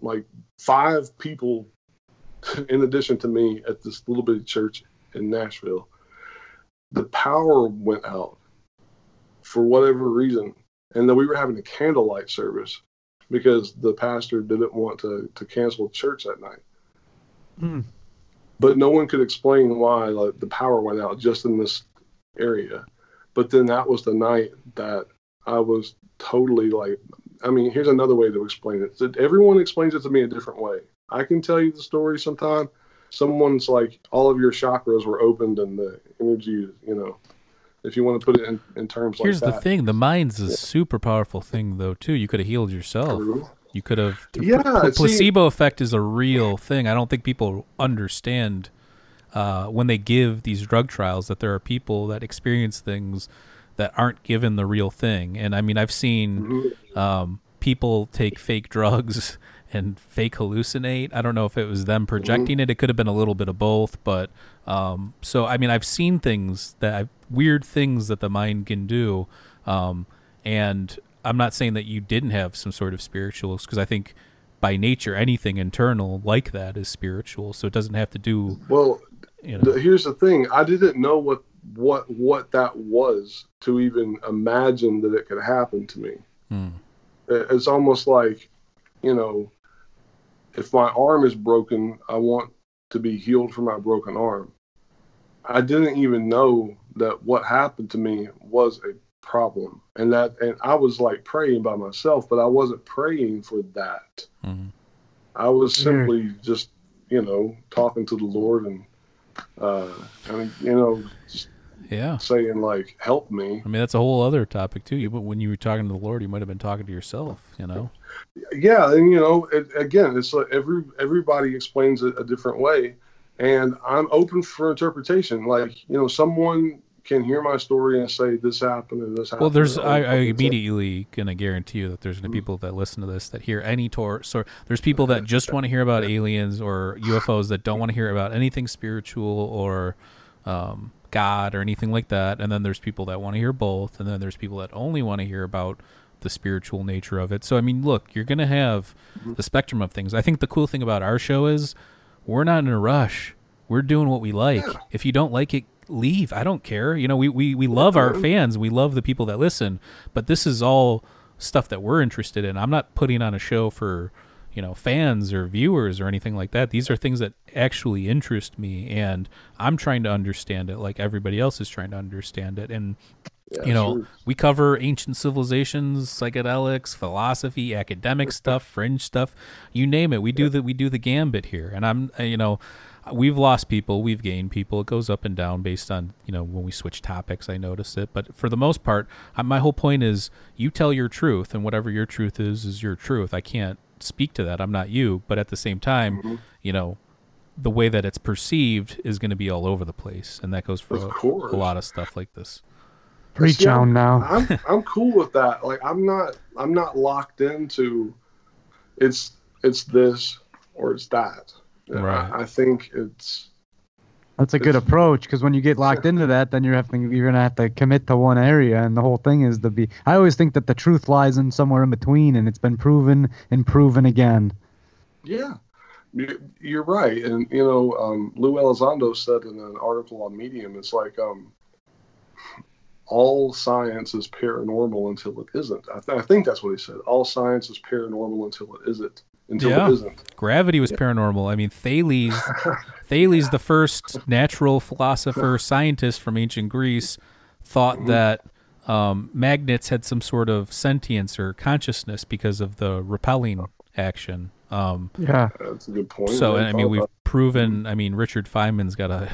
like five people (laughs) in addition to me at this little bitty church in Nashville. The power went out for whatever reason, and then we were having a candlelight service because the pastor didn't want to to cancel church that night. Hmm. But no one could explain why like, the power went out just in this area. But then that was the night that I was totally like I mean, here's another way to explain it. Everyone explains it to me a different way. I can tell you the story sometime. Someone's like, all of your chakras were opened and the energy, you know, if you want to put it in, in terms here's like that. Here's the thing the mind's a super powerful thing though too you could have healed yourself True. You could have the Yeah, pl- see- placebo effect is a real thing i don't think people understand uh, when they give these drug trials that there are people that experience things that aren't given the real thing and i mean i've seen Mhm. um, people take fake drugs (laughs) and fake hallucinate. I don't know if it was them projecting it. It could have been a little bit of both, but um, so I mean, I've seen things that I've, weird things that the mind can do, um, and I'm not saying that you didn't have some sort of spirituals because I think by nature anything internal like that is spiritual. So it doesn't have to do Well, you the, here's the thing. I didn't know what what what that was to even imagine that it could happen to me. Hmm. It's almost like, you know, if my arm is broken, I want to be healed from my broken arm. I didn't even know that what happened to me was a problem, and that and I was like praying by myself, but I wasn't praying for that. Mhm. I was Weird. simply just, you know, talking to the Lord and, uh, I mean, you know, just Yeah. saying like, "Help me." I mean, that's a whole other topic too. You, but when you were talking to the Lord, you might have been talking to yourself. You know. Yeah, and you know, it, again, it's like every everybody explains it a different way, and I'm open for interpretation. Like, you know, someone can hear my story and say this happened and this happened. Well, there's I, I immediately gonna guarantee you that there's gonna be people that listen to this that hear any tour. So there's people that (laughs) just want to hear about aliens or UFOs that don't want to hear about anything spiritual or um, God or anything like that, and then there's people that want to hear both, and then there's people that only want to hear about the spiritual nature of it. So I mean, look, you're gonna have Mm-hmm. the spectrum of things. I think the cool thing about our show is we're not in a rush. We're doing what we like. Yeah. If you don't like it, leave. I don't care. You know, we, we, we love our mm-hmm. fans. We love the people that listen. But this is all stuff that we're interested in. I'm not putting on a show for, you know, fans or viewers or anything like that. These are things that actually interest me and I'm trying to understand it like everybody else is trying to understand it. And Yeah, you know, sure. we cover ancient civilizations, psychedelics, philosophy, academic (laughs) stuff, fringe stuff, you name it. We do the we do the gambit here, and I'm you know, we've lost people, we've gained people. It goes up and down based on you know when we switch topics. I notice it, but for the most part, I, my whole point is you tell your truth, and whatever your truth is is your truth. I can't speak to that. I'm not you, but at the same time, Mm-hmm. you know. The way that it's perceived is going to be all over the place, and that goes for a, a lot of stuff like this. Preach Yeah, on now. I'm (laughs) I'm cool with that. Like I'm not I'm not locked into it's it's this or it's that. Yeah, Right. I, I think it's That's a good approach because when you get locked (laughs) into that, then you're having you're gonna have to commit to one area, and the whole thing is to be. I always think that the truth lies in somewhere in between, and it's been proven and proven again. yeah. You- You're right, and you know, um, Lou Elizondo said in an article on Medium, it's like um, all science is paranormal until it isn't. I, th- I think that's what he said. All science is paranormal until it isn't. Until Yeah. it isn't. Gravity was paranormal. I mean, Thales, (laughs) Thales, the first natural philosopher, scientist from ancient Greece, thought that um, magnets had some sort of sentience or consciousness because of the repelling action. Um, Yeah, That's a good point. so, I and I mean, we've about- proven. I mean, Richard Feynman's got a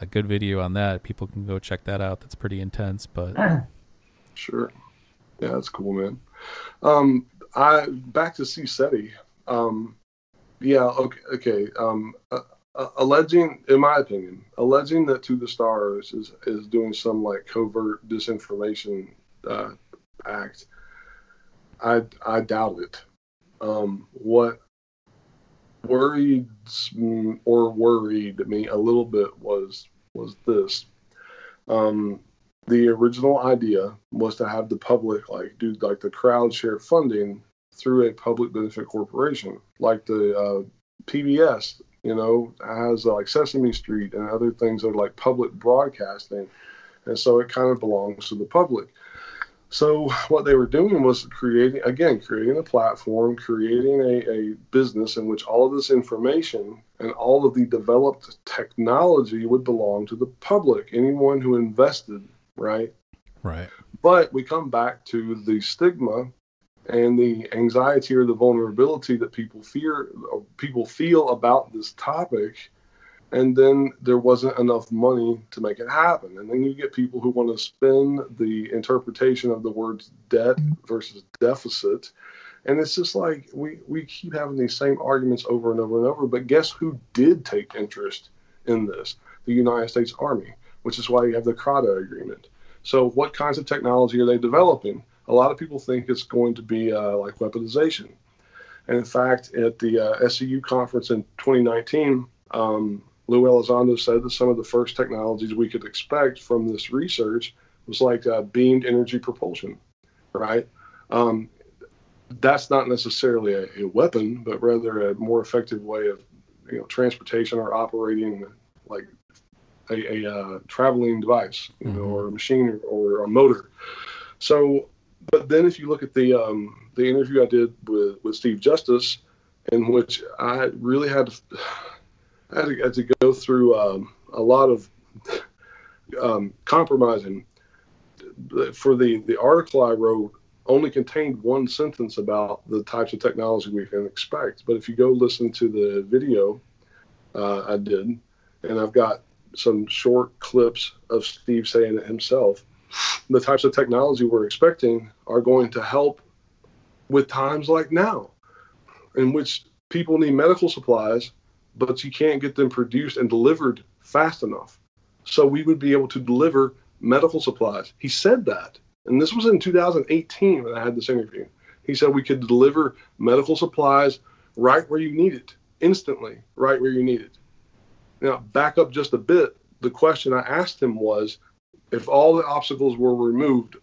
a good video on that. People can go check that out. That's pretty intense. But (clears throat) Sure. Yeah, that's cool, man. Um, I back to CSETI. Um, yeah, okay, okay. Um, uh, alleging, in my opinion, alleging that To the Stars is is doing some like covert disinformation uh, act. I I doubt it. Um, what worried or worried me a little bit was was this. Um, the original idea was to have the public like do like the crowd share funding through a public benefit corporation. Like the uh, pbs you know has uh, like sesame street and other things that are like public broadcasting. And so it kind of belongs to the public. So what they were doing was creating again creating a platform creating a, a business in which all of this information and all of the developed technology would belong to the public anyone who invested right? Right, but we come back to the stigma and the anxiety or the vulnerability that people fear people feel about this topic and then there wasn't enough money to make it happen. And then you get people who want to spin the interpretation of the words debt versus deficit. And it's just like we we keep having these same arguments over and over and over but guess who did take interest in this? The united states army which is why you have the CRADA agreement. So, what kinds of technology are they developing? A lot of people think it's going to be uh, like weaponization. And in fact, at the uh, SCU conference in 2019, um, Lou Elizondo said that some of the first technologies we could expect from this research was like uh, beamed energy propulsion, right? Um, that's not necessarily a, a weapon, but rather a more effective way of, you know, transportation or operating like a, a uh, traveling device, you know, Mhm. or a machine or, or a motor. So, but then if you look at the um, the interview I did with with Steve Justice, in which I really had to, (sighs) I had to, had to go through um, a lot of (laughs) um, compromising. For the the article I wrote only contained one sentence about the types of technology we can expect. But if you go listen to the video uh, I did, and I've got some short clips of Steve saying it himself. The types of technology we're expecting are going to help with times like now, in which people need medical supplies, but you can't get them produced and delivered fast enough. So we would be able to deliver medical supplies. He said that. And this was in 2018 when I had this interview. He said we could deliver medical supplies right where you need it, instantly, right where you need it. Now, back up just a bit. the question I asked him was, if all the obstacles were removed,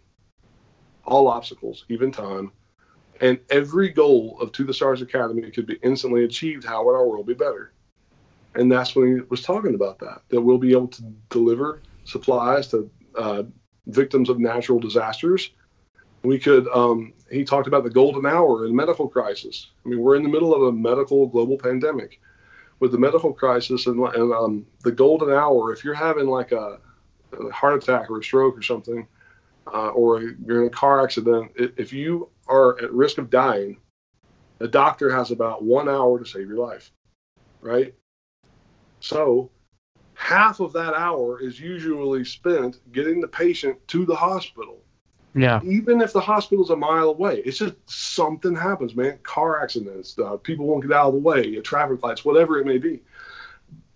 all obstacles, even time, and every goal of To the Stars Academy could be instantly achieved, how would our world be better? And that's when he was talking about that, that we'll be able to deliver supplies to uh, victims of natural disasters. We could, um, he talked about the golden hour in medical crisis. I mean, we're in the middle of a medical global pandemic. With the medical crisis and, and um, the golden hour, if you're having like a, a heart attack or a stroke or something, uh, or you're in a car accident, if you are at risk of dying, the doctor has about one hour to save your life, right? So half of that hour is usually spent getting the patient to the hospital. Yeah. Even if the hospital's a mile away, it's just something happens, man. Car accidents, uh, people won't get out of the way, traffic lights, whatever it may be.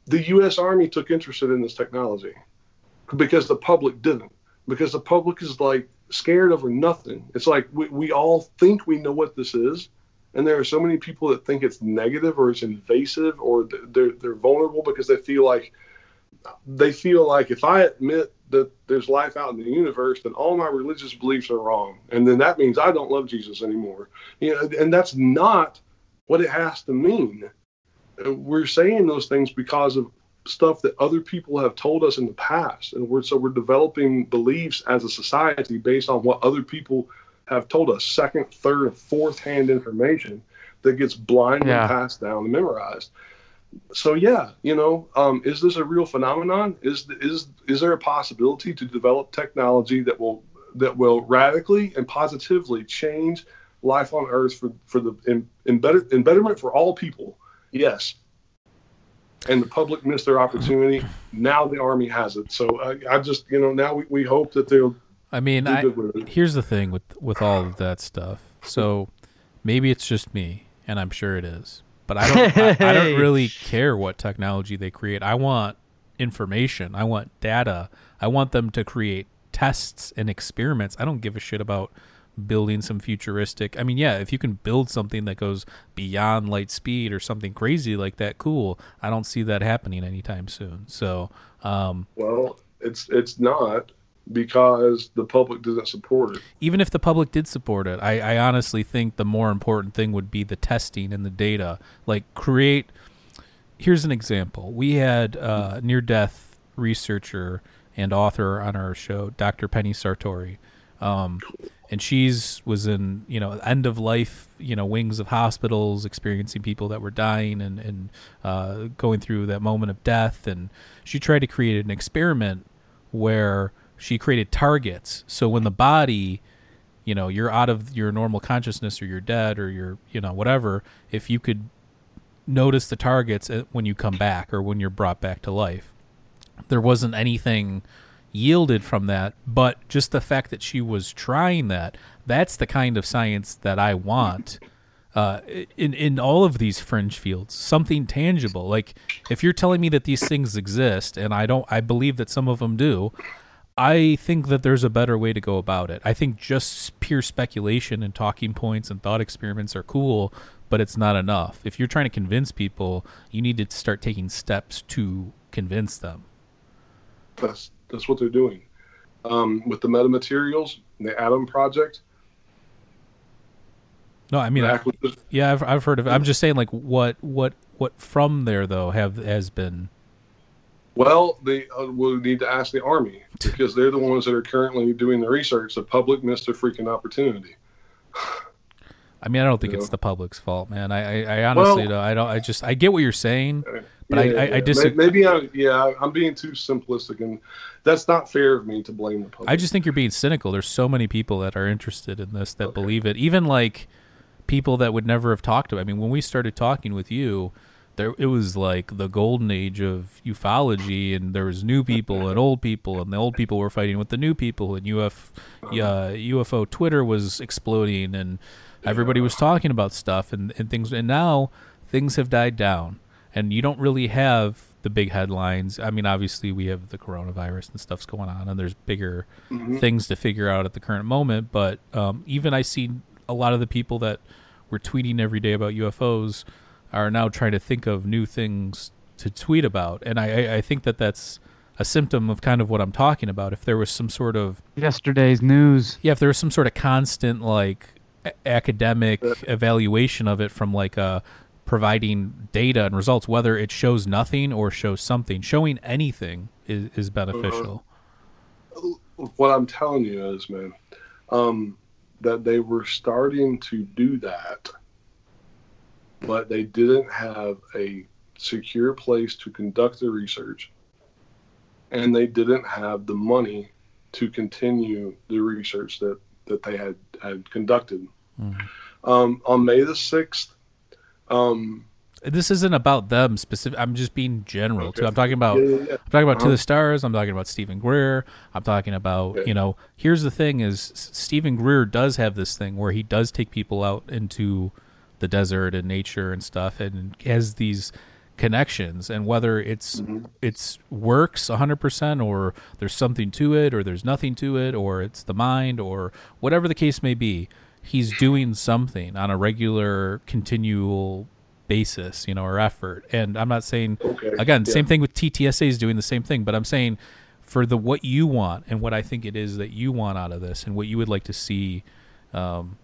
The U.S. Army took interest in this technology because the public didn't. Because the public is like scared over nothing. It's like we, we all think we know what this is, and there are so many people that think it's negative or it's invasive or they're, they're vulnerable because they feel like they feel like if I admit that there's life out in the universe, then all my religious beliefs are wrong, and then that means I don't love Jesus anymore. You know, and that's not what it has to mean. We're saying those things because of stuff that other people have told us in the past, and we're so we're developing beliefs as a society based on what other people have told us, second, third, and fourth hand information that gets blindly yeah. passed down and memorized so yeah, you know, um, is this a real phenomenon? Is is is there a possibility to develop technology that will that will radically and positively change life on Earth for for the in, in better, in betterment for all people? Yes. And the public missed their opportunity. Now the army has it. So uh, I just you know now we, we hope that they'll. I mean, I, here's the thing with with all of that stuff. So maybe it's just me, and I'm sure it is but I don't. I, I, don't (laughs) really care what technology they create. I want information. I want data. I want them to create tests and experiments. I don't give a shit about building some futuristic. I mean, yeah, if you can build something that goes beyond light speed or something crazy like that, cool. I don't see that happening anytime soon. So, um, well, it's it's not because the public doesn't support it. Even if the public did support it, I, I honestly think the more important thing would be the testing and the data. Like create. Here's an example. We had uh, near death researcher and author on our show, Dr. Penny Sartori. Um, and she's was in you know end of life you know wings of hospitals experiencing people that were dying and and uh, going through that moment of death and she tried to create an experiment where she created targets. So when the body, you know, you're out of your normal consciousness or you're dead or you're, you know, whatever, if you could notice the targets uh, when you come back or when you're brought back to life. There wasn't anything yielded from that, but just the fact that she was trying that, that's the kind of science that I want. Uh, in in all of these fringe fields, something tangible. Like if you're telling me that these things exist, and I don't, I believe that some of them do. I think that there's a better way to go about it. I think just pure speculation and talking points and thought experiments are cool, but it's not enough. If you're trying to convince people, you need to start taking steps to convince them. That's what they're doing. Um, with the metamaterials, the ADAM Project. No, I mean, I, yeah, I've I've heard of. it. I'm just saying, like, what what what from there though have has been well, they uh, will need to ask the Army (laughs) because they're the ones that are currently doing the research. The public missed a freaking opportunity. I mean, I don't think you it's know? the public's fault, man. I, I, I honestly, well, don't, I don't. I just, I get what you're saying, but yeah, I, I, I disagree. Maybe, I, yeah, I'm being too simplistic, and that's not fair of me to blame the public. I just think you're being cynical. There's so many people that are interested in this that okay. believe it, even like people that would never have talked to. I mean, when we started talking with you, there it was like the golden age of ufology and there was new people and old people and the old people were fighting with the new people and UF, uh, UFO Twitter was exploding and everybody was talking about stuff and, and things and now things have died down and you don't really have the big headlines. I mean, obviously we have the coronavirus and stuff's going on, and there's bigger mm-hmm. things to figure out at the current moment. But um, even I see a lot of the people that were tweeting every day about UFOs are now trying to think of new things to tweet about, and I, I think that that's a symptom of kind of what I'm talking about. If there was some sort of Yesterday's news. yeah, if there was some sort of constant like a- academic evaluation of it from like uh providing data and results, whether it shows nothing or shows something, showing anything is, is beneficial. what I'm telling you is, man, um, that they were starting to do that, but they didn't have a secure place to conduct the research, and they didn't have the money to continue the research that that they had had conducted. Um, on May the sixth, um, This isn't about them specific. I'm just being general too. I'm talking about yeah, yeah, yeah. I'm talking about To Uh-huh. the Stars. I'm talking about Steven Greer. I'm talking about, Okay. you know, here's the thing is Steven Greer does have this thing where he does take people out into the desert and nature and stuff and has these connections and whether it's Mm-hmm. it's works 100% or there's something to it or there's nothing to it or it's the mind or whatever the case may be he's doing something on a regular continual basis you know or effort. And i'm not saying Okay, again yeah. same thing with ttsa is doing the same thing but i'm saying for the what you want and what i think it is that you want out of this and what you would like to see um,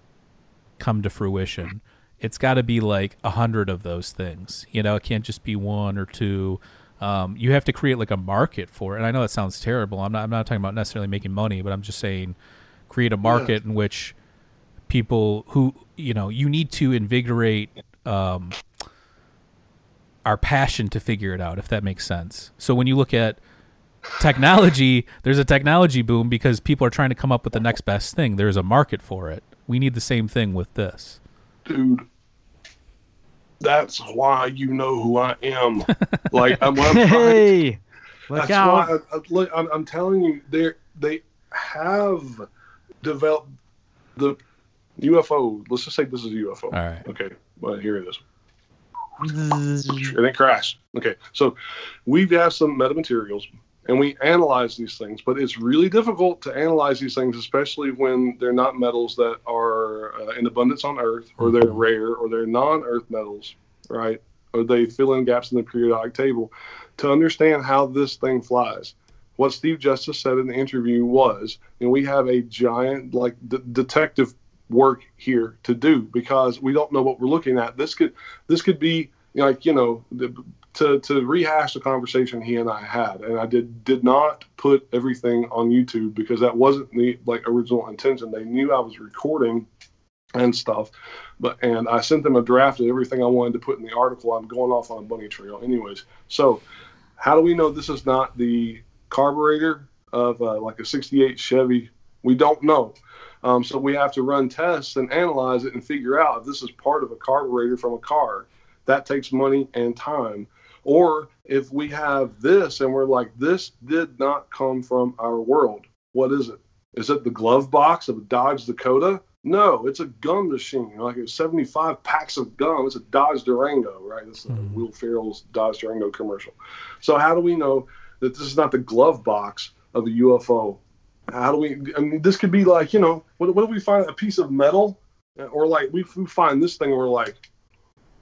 come to fruition it's got to be like a hundred of those things you know? It can't just be one or two. Um, you have to create like a market for it. And i know that sounds terrible. I'm not, I'm not talking about necessarily making money but i'm just saying create a market in which people who you know you need to invigorate um, our passion to figure it out if that makes sense so when you look at technology there's a technology boom because people are trying to come up with the next best thing there's a market for it we need the same thing with this dude. That's why you know who I am. (laughs) like I'm, I'm Hey, look That's out! why I, I, look, I'm, I'm telling you, they they have developed the UFO. Let's just say this is a UFO. all right Okay, well here it is. (laughs) And it crashed. Okay, so we have got some metamaterials and we analyze these things, but it's really difficult to analyze these things, especially when they're not metals that are uh, in abundance on Earth, or they're rare, or they're non-Earth metals, right? Or they fill in gaps in the periodic table. To understand how this thing flies, what Steve Justice said in the interview was, and we have a giant like d- detective work here to do because we don't know what we're looking at. This could this could be like you know the, to to rehash the conversation he and I had, and I did did not put everything on YouTube because that wasn't the like original intention. They knew I was recording and stuff, but and I sent them a draft of everything I wanted to put in the article. I'm going off on a bunny trail, anyways. So, how do we know this is not the carburetor of uh, like a '68 Chevy? We don't know. Um, so we have to run tests and analyze it and figure out if this is part of a carburetor from a car. That takes money and time. Or if we have this and we're like, this did not come from our world. What is it? Is it the glove box of a Dodge Dakota? No, it's a gun machine. Like it's 75 packs of gum. It's a Dodge Durango, right? It's uh, Will Ferrell's Dodge Durango commercial. So how do we know that this is not the glove box of a UFO? How do we? I mean, this could be like, you know, what, what if we find a piece of metal, or like we, we find this thing, and we're like,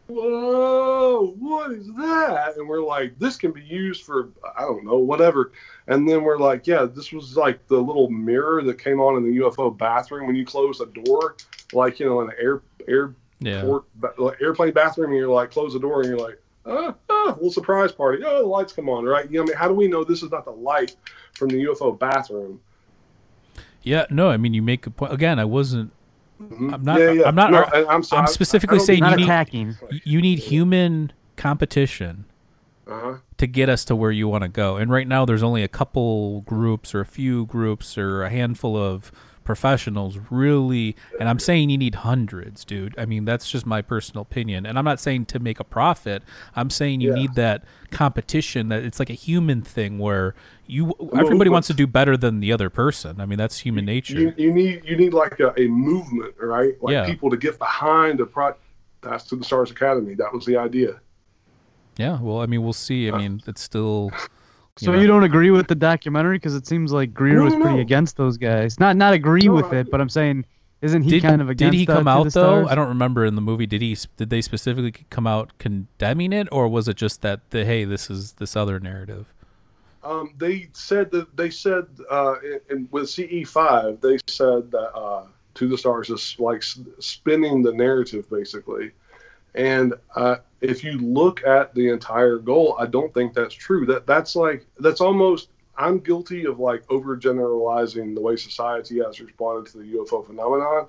whoa, what is that? And we're like, this can be used for, I don't know, whatever. And then we're like, yeah, this was like the little mirror that came on in the UFO bathroom when you close a door, like you know, in an air air Yeah. port, like airplane bathroom, and you're like, close the door, and you're like, ah, ah, little surprise party. Oh, the lights come on, right? You know, I mean, how do we know this is not the light from the UFO bathroom? Yeah, no, I mean you make a point. Again, I wasn't. Mhm. I'm not- Yeah, yeah. I'm not- No, and I'm, sorry, I'm specifically I don't saying you need- attacking. You need human competition Uh-huh. to get us to where you want to go. And right now, there's only a couple groups or a few groups or a handful of professionals really. And I'm saying you need hundreds, dude. I mean, that's just my personal opinion. And I'm not saying to make a profit. I'm saying you Yeah. need that competition. That it's like a human thing where you everybody wants to do better than the other person. I mean, that's human nature. You, you need you need like a, a movement, right? Like Yeah. people to get behind the pro. That's to the Stars Academy. That was the idea. yeah. Well, I mean, we'll see. I uh. mean, it's still. (laughs) So know. you don't agree with the documentary because it seems like Greer No, was no, pretty no. against those guys. Not not agree No, with I- it, but I'm saying, isn't he did, kind of against? Them? Did he uh, come To out though? Stars? I don't remember in the movie. Did he? Did they specifically come out condemning it, or was it just that the hey, this is this other narrative? Um, they said that they said uh, in, in, with CE5, they said that uh, to the stars is like spinning the narrative basically. And uh, if you look at the entire goal, I don't think that's true. That that's like that's almost I'm guilty of like overgeneralizing the way society has responded to the UFO phenomenon.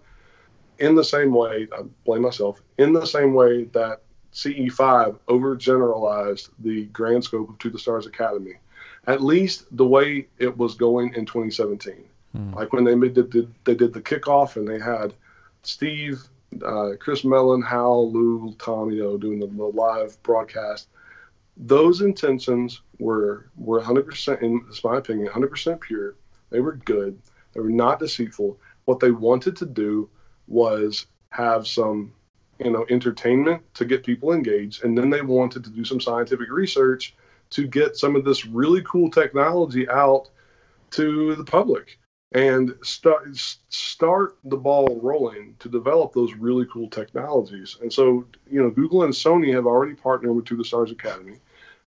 In the same way, I blame myself. In the same way that CE5 overgeneralized the grand scope of To the Stars Academy, at least the way it was going in 2017. Hmm. Like when they did, did they did the kickoff and they had Steve, uh, Chris Mellon, Hal, Lou, Tommy, doing the, the live broadcast. Those intentions were were 100%, in my opinion, 100% pure. They were good. They were not deceitful. What they wanted to do was have some you know entertainment to get people engaged and then they wanted to do some scientific research to get some of this really cool technology out to the public and start start the ball rolling to develop those really cool technologies. And so you know google and sony have already partnered with to the stars academy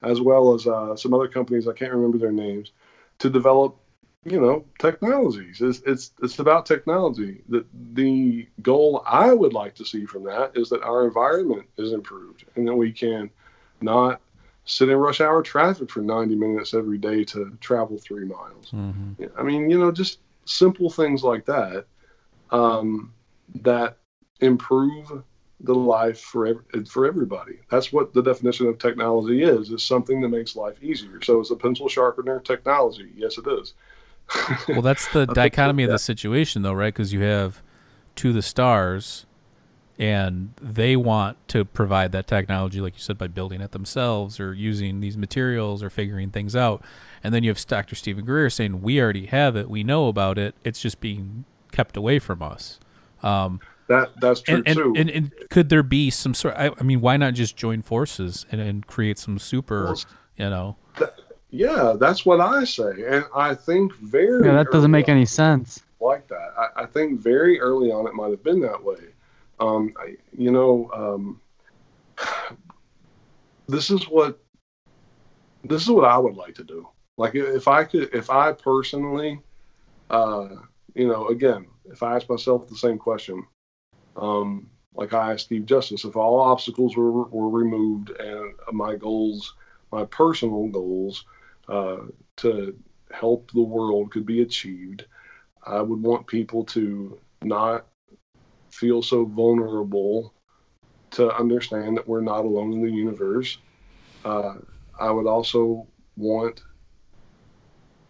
as well as uh, some other companies i can't remember their names to develop you know technologies. It's it's, it's about technology. The, the goal i would like to see from that is that our environment is improved and that we can not sit in rush hour traffic for 90 minutes every day to travel three miles. Mm-hmm. i mean you know just simple things like that um, that improve the life for for everybody. That's what the definition of technology is: is something that makes life easier. So, is a pencil sharpener technology? Yes, it is well, that's the (laughs) dichotomy of the situation, though, right? Because you have to the stars, and they want to provide that technology, like you said, by building it themselves or using these materials or figuring things out. And then you have Dr. Steven Greer saying, "We already have it. We know about it. It's just being kept away from us." Um, that that's true and, and, too. And, and, could there be some sort? I, I, mean, why not just join forces and, and create some super? Well, you know, that, yeah, that's what I say, and I think very. Yeah, that doesn't make any sense. Like that, I, I, think very early on it might have been that way. Um, you know, um, this is what this is what I would like to do. Like if I could, if I personally, uh, you know, again, if I ask myself the same question, um, like I asked Steve Justice, if all obstacles were were removed and my goals, my personal goals uh, to help the world could be achieved, I would want people to not feel so vulnerable to understand that we're not alone in the universe. Uh, I would also want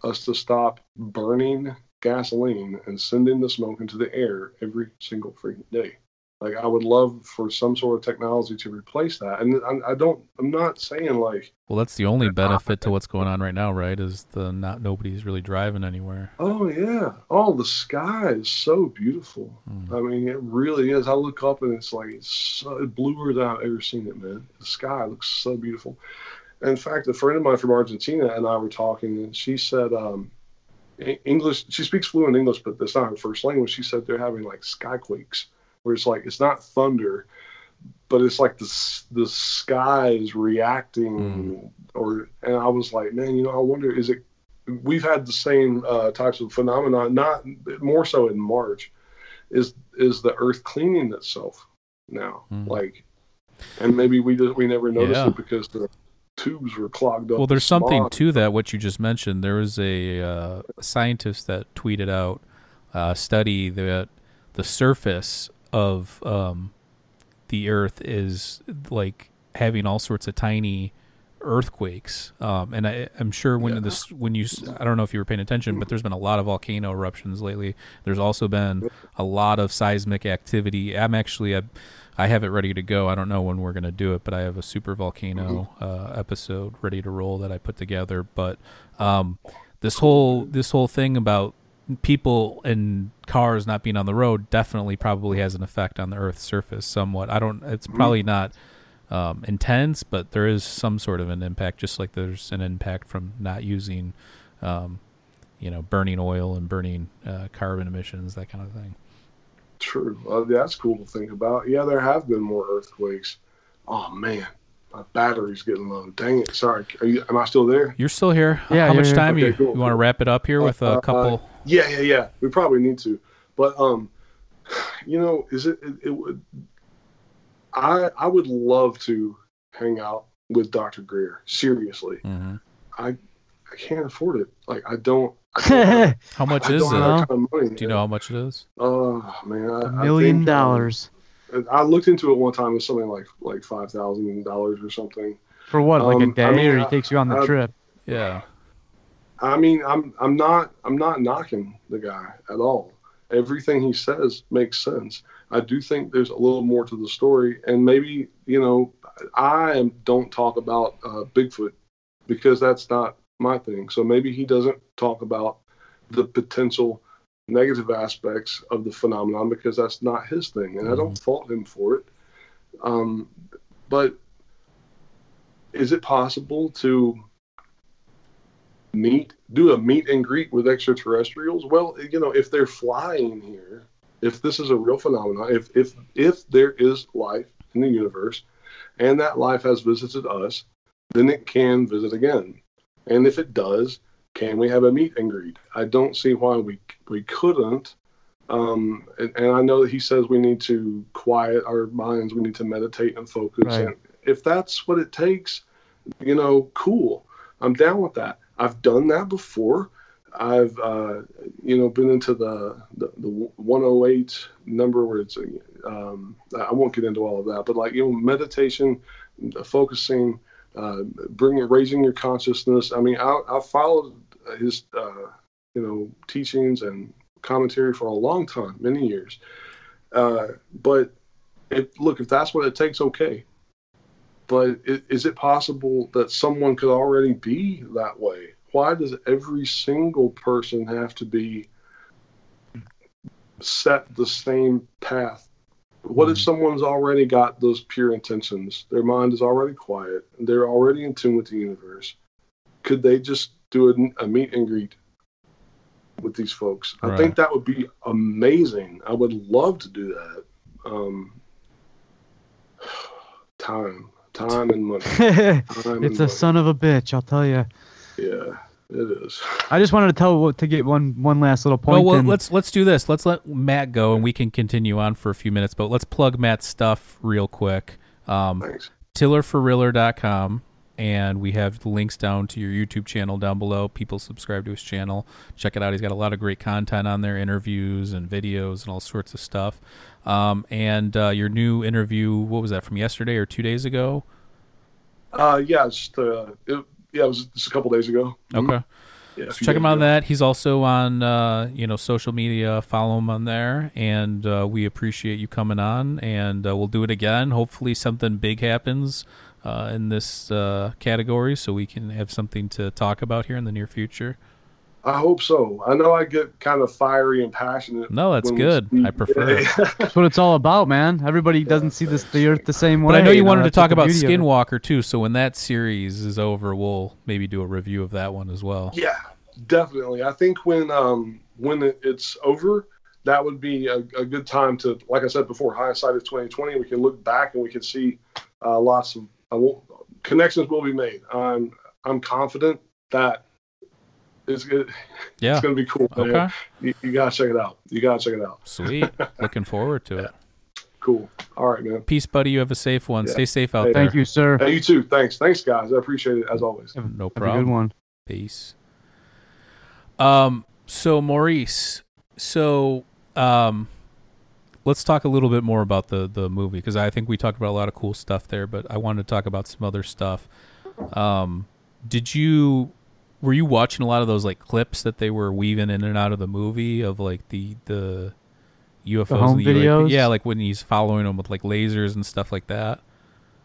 us to stop burning gasoline and sending the smoke into the air every single freaking day. Like I would love for some sort of technology to replace that. And I, I don't. I'm not saying like. Well, that's the only benefit to what's going on right now, right? Is the not nobody's really driving anywhere. Oh yeah. Oh, the sky is so beautiful. Mm. I mean, it really is. I look up and it's like it's so, bluer than I've ever seen it, man. The sky looks so beautiful. In fact, a friend of mine from Argentina and I were talking, and she said, um, English. She speaks fluent English, but that's not her first language. She said they're having like skyquakes where it's like it's not thunder, but it's like the the sky is reacting, mm. or and I was like, man, you know, I wonder is it? We've had the same uh, types of phenomena, not more so in March. Is is the Earth cleaning itself now? Mm. Like, and maybe we just we never noticed yeah. it because the tubes were clogged up. Well, there's something to that. What you just mentioned. There was a uh, scientist that tweeted out a study that the surface of um, the Earth is like having all sorts of tiny earthquakes. Um, and I, am sure when yeah. this, when you, I don't know if you were paying attention, but there's been a lot of volcano eruptions lately. There's also been a lot of seismic activity. I'm actually, I, I have it ready to go. I don't know when we're going to do it, but I have a super volcano mm-hmm. uh, episode ready to roll that I put together. But um, this whole this whole thing about people and cars not being on the road definitely probably has an effect on the Earth's surface somewhat. I don't. It's mm-hmm. probably not um, intense, but there is some sort of an impact, just like there's an impact from not using, um, you know, burning oil and burning uh, carbon emissions, that kind of thing. True. Uh, that's cool to think about. Yeah, there have been more earthquakes. Oh man, My battery's getting low. Dang it! Sorry. Are you, am I still there? You're still here. Yeah, How much here. time Okay, you cool, you want to wrap it up here with Uh, a couple? Yeah, yeah, yeah. We probably need to, but um, you know, is it? It, it would. I I would love to hang out with Dr. Greer. Seriously, mm-hmm. I I can't afford it. Like I don't. I (laughs) don't How much I is don't it? have kind of money. Do you know how much it is? Oh man, I, A I million think, um, dollars I looked into it one time. It was something like like five thousand dollars or something. for what? Like a Um, day, I mean, or he I- takes you on the I- trip? Yeah. I mean, I'm I'm not I'm not knocking the guy at all. Everything he says makes sense. I do think there's a little more to the story, and maybe you know, I am, don't talk about uh, Bigfoot because that's not my thing. So maybe he doesn't talk about the potential negative aspects of the phenomenon because that's not his thing, and I don't fault him for it. Um, but is it possible to meet do a meet and greet with extraterrestrials? Well you know if they're flying here if this is a real phenomenon if if if there is life in the universe and that life has visited us then it can visit again. And if it does can we have a meet and greet? I don't see why we we couldn't. Um, and, and i know that he says we need to quiet our minds we need to meditate and focus. Right. and if that's what it takes you know cool. I'm down with that I've done that before. I've uh, you know been into the, the the 108 number where it's um, I won't get into all of that, but like you know meditation, focusing, uh, bringing raising your consciousness. I mean, I, I followed his uh, you know teachings and commentary for a long time, many years. Uh, but if, look, if that's what it takes, okay but is it possible that someone could already be that way? Why does every single person have to be set the same path? What if someone's already got those pure intentions? Their mind is already quiet. They're already in tune with the universe. Could they just do a, a meet and greet with these folks? I think that would be amazing. I would love to do that. Um, (sighs) time, time and money. (laughs) Time it's and a money. son of a bitch, I'll tell you. Yeah, it is. I just wanted to tell to get one one last little Well, point. well, in. let's let's do this. Let's let Matt go, and we can continue on for a few minutes. But let's plug Matt's stuff real quick. Um, Thanks. tillerforriller.com and we have links down to your YouTube channel down below. People subscribe to his channel. Check it out. He's got a lot of great content on there, interviews and videos and all sorts of stuff. Um, and uh, your new interview, what was that from yesterday or two days ago? Uh, yeah, just uh, it, yeah, it was just a couple days ago. Mhm. Okay. Yeah, So check him days on that. He's also on uh, you know social media. Follow him on there, and uh, we appreciate you coming on. And uh, we'll do it again. Hopefully, something big happens uh, in this uh, category, so we can have something to talk about here in the near future. I hope so. I know I get kind of fiery and passionate. No, that's good. I prefer it. (laughs) That's what it's all about, man. Everybody doesn't see this the earth the same way. But I know you wanted to talk about beauty of it- Skinwalker too. So when that series is over, we'll maybe do a review of that one as well. Yeah, definitely. I think when um when it's over, that would be a, a good time to, like I said before, hindsight is twenty twenty. We can look back and we can see uh, lots of I won't, connections will be made. I'm I'm confident that it's good. Yeah. It's gonna be cool. man. Okay. You, you gotta check it out. You gotta check it out. Sweet. (laughs) Looking forward to it. Cool. All right, man. Peace, buddy. You have a safe one. Yeah. Stay safe out Hey, there. Thank you, sir. Hey, you too. Thanks. Thanks, guys. I appreciate it as always. No Have a good problem. one. Peace. Um. So Maurice. So um. Let's talk a little bit more about the the movie because I think we talked about a lot of cool stuff there, but I wanted to talk about some other stuff. Um, did you were you watching a lot of those like clips that they were weaving in and out of the movie of like the the UFOs home and the UAP? videos? Yeah, like when he's following them with like lasers and stuff like that.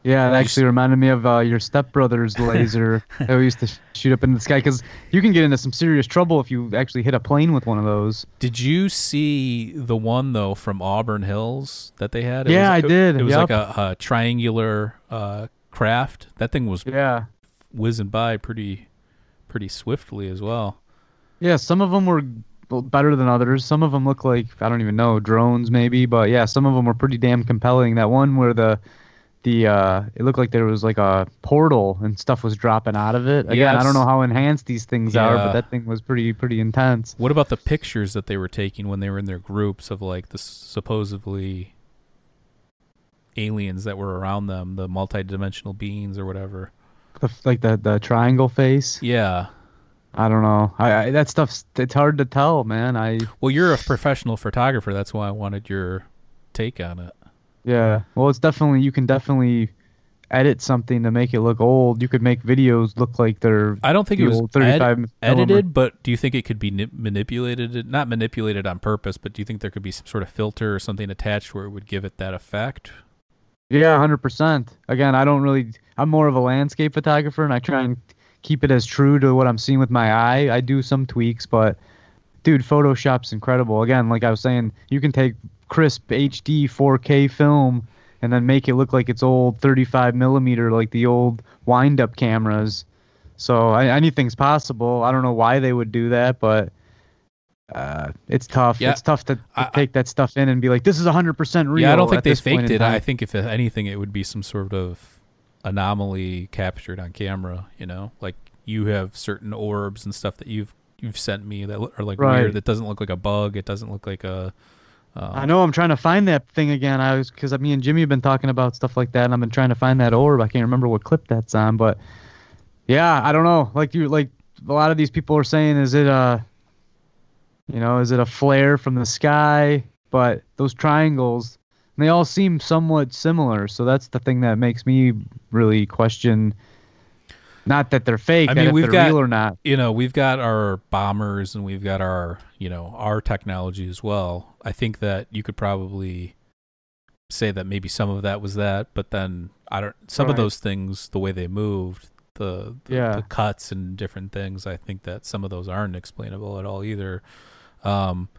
Yeah, it actually reminded me of uh, your stepbrother's (laughs) laser that we used to shoot up in the sky because you can get into some serious trouble if you actually hit a plane with one of those. Did you see the one though from Auburn Hills that they had? Yeah, was, I did. It was Yep. like a, a triangular uh, craft. That thing was Yeah. whizzing by pretty, pretty swiftly as well. Yeah, some of them were better than others. Some of them look like I don't even know drones maybe, but yeah, some of them were pretty damn compelling. That one where the the uh, it looked like there was like a portal and stuff was dropping out of it. Again, Yeah, I don't know how enhanced these things are, but that thing was pretty pretty intense. What about the pictures that they were taking when they were in their groups of like the supposedly aliens that were around them, the multi-dimensional beings or whatever? The, like the the triangle face. Yeah. I don't know. I, I that stuff's it's hard to tell, man. I Well, you're a professional photographer. That's why I wanted your take on it. Yeah. Well, it's definitely you can definitely edit something to make it look old. You could make videos look like they're I don't think it was ed- 35 millimeter. edited, but do you think it could be nip- manipulated? Not manipulated on purpose, but do you think there could be some sort of filter or something attached where it would give it that effect? Yeah, hundred percent. Again, I don't really. I'm more of a landscape photographer, and I try and keep it as true to what I'm seeing with my eye. I do some tweaks, but dude, Photoshop's incredible. Again, like I was saying, you can take crisp HD 4K film and then make it look like it's old 35 millimeter, like the old wind-up cameras. So I, anything's possible. I don't know why they would do that, but uh, it's tough. Yeah, it's tough to, to I- take that stuff in and be like, "This is 100% real." yeah, I don't think they faked it. I think if anything, it would be some sort of anomaly captured on camera. You know, like you have certain orbs and stuff that you've you've sent me that are like Right. weird. That doesn't look like a bug. It doesn't look like a. Um, I know I'm trying to find that thing again. I was because me and Jimmy have been talking about stuff like that, and I've been trying to find that orb. I can't remember what clip that's on, but yeah, I don't know. Like you, like a lot of these people are saying, is it a, you know, is it a flare from the sky? But those triangles, they all seem somewhat similar. So that's the thing that makes me really question. Not that they're fake, I mean, we've they're got- real or not. you know we've got our bombers and we've got our you know our technology as well i think that you could probably say that maybe some of that was that but then i don't some of those things the way they moved the the, Yeah. the cuts and different things i think that some of those aren't explainable at all either um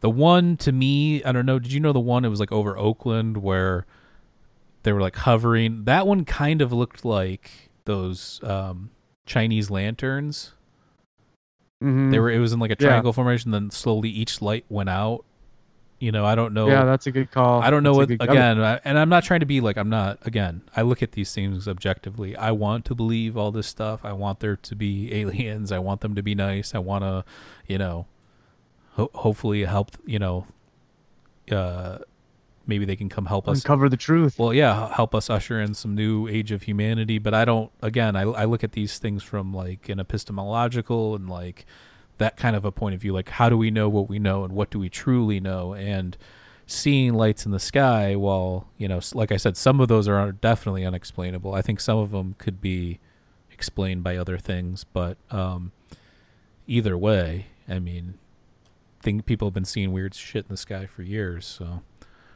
the one to me i don't know did you know the one it was like over oakland where they were like hovering that one kind of looked like those um chinese lanterns Mhm. they were. It was in like a Yeah. triangle formation. Then slowly each light went out. You know, I don't know. Yeah, that's a good call. I don't know That's what. Again, I, and I'm not trying to be like I'm not. Again, I look at these things objectively. I want to believe all this stuff. I want there to be (laughs) aliens. I want them to be nice. I want to, you know, ho- hopefully help. You know, uh, maybe they can come help us uncover the truth. well, yeah, help us usher in some new age of humanity. But I don't. Again, I I look at these things from like an epistemological and like that kind of a point of view. Like, how do we know what we know, and what do we truly know? And seeing lights in the sky, while you know, like I said, some of those are definitely unexplainable. I think some of them could be explained by other things, but um, either way, I mean, think people have been seeing weird shit in the sky for years, so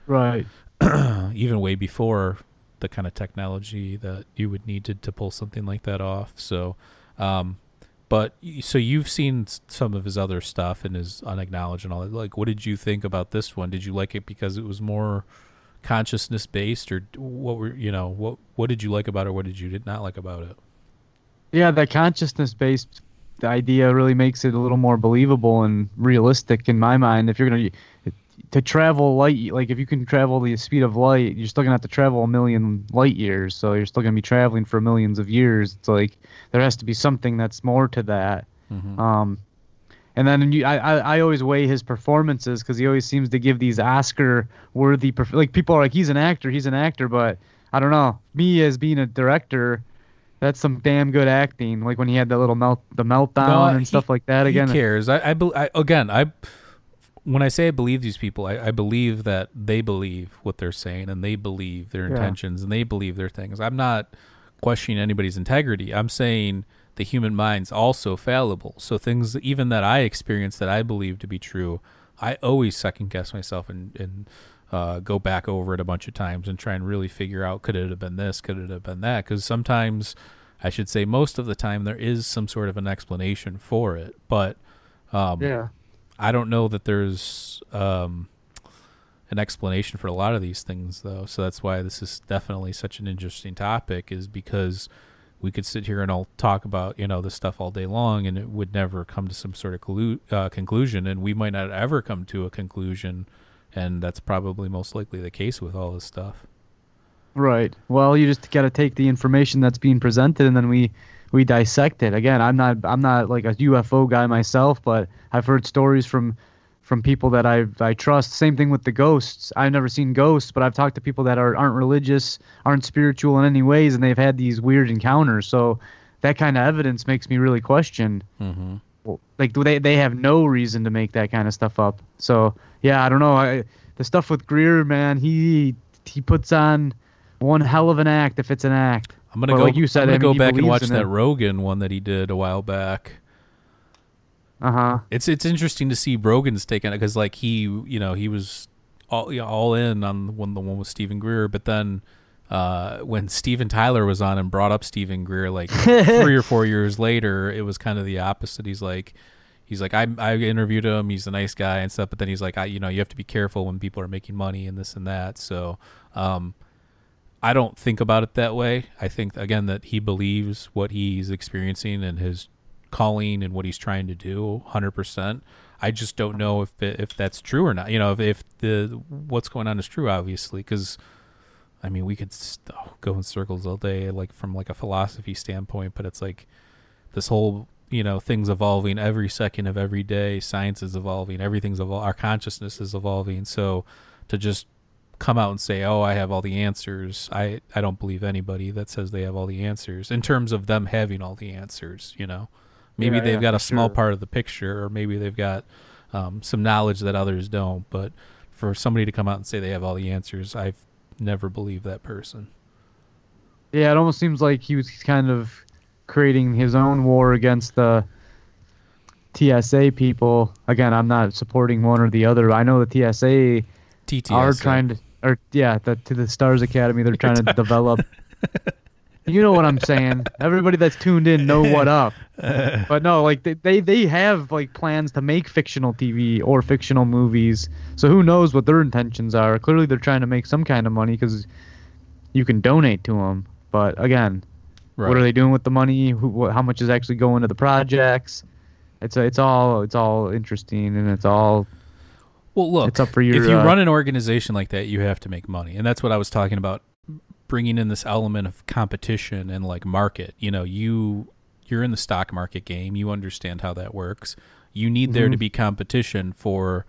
Right. (clears throat) even way before the kind of technology that you would need to, to pull something like that off. So, um, but so you've seen some of his other stuff and his unacknowledged and all that. Like, what did you think about this one? Did you like it because it was more consciousness based, or what were you know what what did you like about it? What did you did not like about it? Yeah, the consciousness based idea really makes it a little more believable and realistic in my mind. If you're gonna to travel light, like if you can travel the speed of light, you're still gonna have to travel a million light years. So you're still gonna be traveling for millions of years. It's like there has to be something that's more to that. Mhm. Um, and then you, I, I, I always weigh his performances because he always seems to give these Oscar-worthy, perf- like people are like he's an actor, he's an actor, but I don't know. Me as being a director, that's some damn good acting. Like when he had that little melt, the meltdown No, and he- stuff like that. Again, He cares. I, I, I again, I when I say I believe these people, I, I believe that they believe what they're saying and they believe their Yeah. intentions and they believe their things. I'm not questioning anybody's integrity. I'm saying the human mind's also fallible. So things even that I experience that I believe to be true, I always second guess myself and and uh, go back over it a bunch of times and try and really figure out could it have been this, could it have been that? Because sometimes, I should say, most of the time there is some sort of an explanation for it, but um, yeah, I don't know that there's um, an explanation for a lot of these things, though. So that's why this is definitely such an interesting topic, is because we could sit here and all talk about you know this stuff all day long, and it would never come to some sort of collu- uh, conclusion, and we might not ever come to a conclusion, and that's probably most likely the case with all this stuff. Right. Well, you just got to take the information that's being presented, and then we we dissect it. Again, I'm not I'm not like a UFO guy myself, but I've heard stories from from people that I I trust. Same thing with the ghosts. I've never seen ghosts, but I've talked to people that are aren't religious, aren't spiritual in any ways, and they've had these weird encounters. So that kind of evidence makes me really question. Mm-hmm. Like, do they they have no reason to make that kind of stuff up? So yeah, I don't know. I, the stuff with Greer, man, he he puts on one hell of an act if it's an act. I'm gonna But go. like you said, I'm gonna mean, go back and watch that it. Rogan one that he did a while back. Uh huh. It's it's interesting to see Rogan's take on it because like he you know he was all you know, all in on the one the one with Steven Greer, but then uh, when Steven Tyler was on and brought up Steven Greer like (laughs) three or four years later, it was kind of the opposite. He's like. He's like I, I interviewed him. He's a nice guy and stuff. But then he's like, I, you know, you have to be careful when people are making money and this and that. So, um, I don't think about it that way. I think again that he believes what he's experiencing and his calling and what he's trying to do 100%. I just don't know if if that's true or not. You know, if, if the what's going on is true obviously cuz I mean, we could st- oh, go in circles all day like from like a philosophy standpoint, but it's like this whole you know things evolving every second of every day science is evolving everything's our consciousness is evolving so to just come out and say oh i have all the answers i i don't believe anybody that says they have all the answers in terms of them having all the answers you know maybe Yeah, they've yeah, got a small sure. part of the picture or maybe they've got um, some knowledge that others don't but for somebody to come out and say they have all the answers i've never believed that person Yeah, it almost seems like he was kind of creating his own war against the TSA people. Again, I'm not supporting one or the other. I know the TSA TTS are trying to, or yeah, the, to the Stars Academy, they're trying to (laughs) develop. You know what I'm saying? Everybody that's tuned in know what up. (laughs) But no, like they, they they have like plans to make fictional TV or fictional movies. So who knows what their intentions are? Clearly, they're trying to make some kind of money because you can donate to them. But again, right. what are they doing with the money? Who, what, how much is actually going to the projects? It's it's all it's all interesting and it's all Well, look, It's up for your, if you uh, run an organization like that, you have to make money, and that's what I was talking about, bringing in this element of competition and like market. You know, you you're in the stock market game, you understand how that works. You need there Mm-hmm. to be competition for,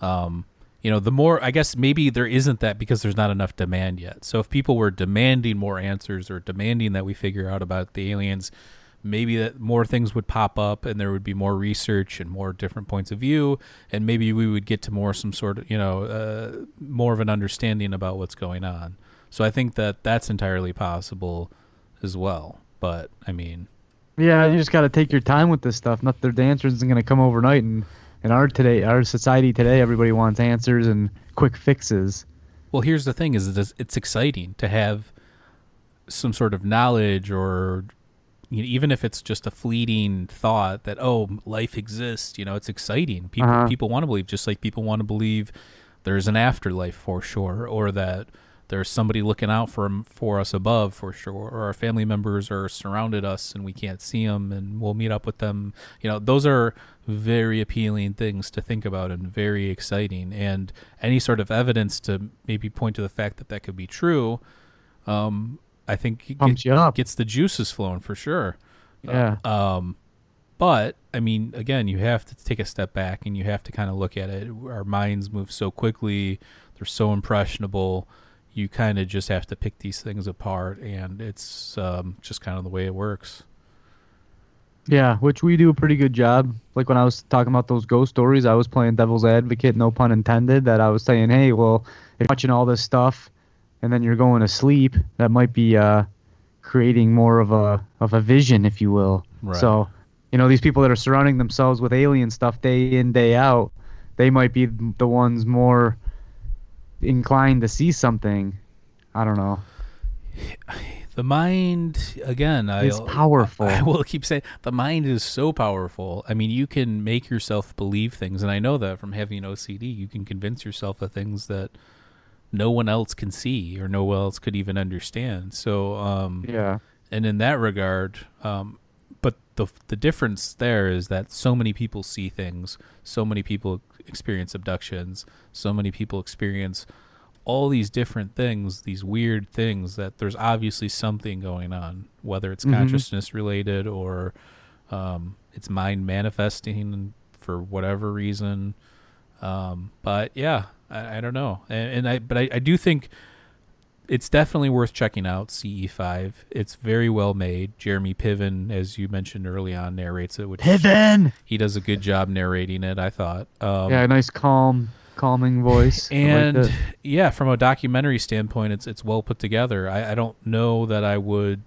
um, you know, the more I guess maybe there isn't that because there's not enough demand yet. So if people were demanding more answers or demanding that we figure out about the aliens, maybe that more things would pop up and there would be more research and more different points of view and maybe we would get to more some sort of you know uh, more of an understanding about what's going on so i think that that's entirely possible as well but i mean Yeah, you just got to take your time with this stuff. Not the answers isn't going to come overnight. And in our today, our society today, everybody wants answers and quick fixes. well here's the thing is it's exciting to have some sort of knowledge or you know, even if it's just a fleeting thought that oh life exists you know it's exciting. People Uh-huh. people want to believe just like people want to believe there's an afterlife for sure or that there's somebody looking out for for us above for sure or our family members are surrounded us and we can't see them and we'll meet up with them. You know those are very appealing things to think about and very exciting. And any sort of evidence to maybe point to the fact that that could be true um i think it Pumps you up. gets the juices flowing for sure Yeah. um, but I mean, again, you have to take a step back and you have to kind of look at it. Our minds move so quickly; they're so impressionable. You kind of just have to pick these things apart, and it's um, just kind of the way it works. Yeah, which we do a pretty good job. Like when I was talking about those ghost stories, I was playing devil's advocate, no pun intended. That I was saying, hey, well, if you're watching all this stuff, and then you're going to sleep, that might be uh, creating more of a of a vision, if you will. Right. So, you know, these people that are surrounding themselves with alien stuff day in day out, they might be the ones more inclined to see something. I don't know. (sighs) The mind, again, I, It's powerful. I will keep saying the mind is so powerful. I mean, you can make yourself believe things, and I know that from having OCD, you can convince yourself of things that no one else can see or no one else could even understand. So, um, Yeah. and in that regard, um, but the the difference there is that so many people see things, so many people experience abductions, so many people experience all these different things, these weird things that there's obviously something going on, whether it's Mhm. consciousness related or um, it's mind manifesting for whatever reason. Um, but yeah, I, I don't know, and, and I but I, I do think it's definitely worth checking out. CE5, it's very well made. Jeremy Piven, as you mentioned early on, narrates it, which Piven. he does a good job narrating it. I thought. Um, yeah, nice calm, calming voice. I like and yeah, from a documentary standpoint, it's it's well put together. I, I don't know that I would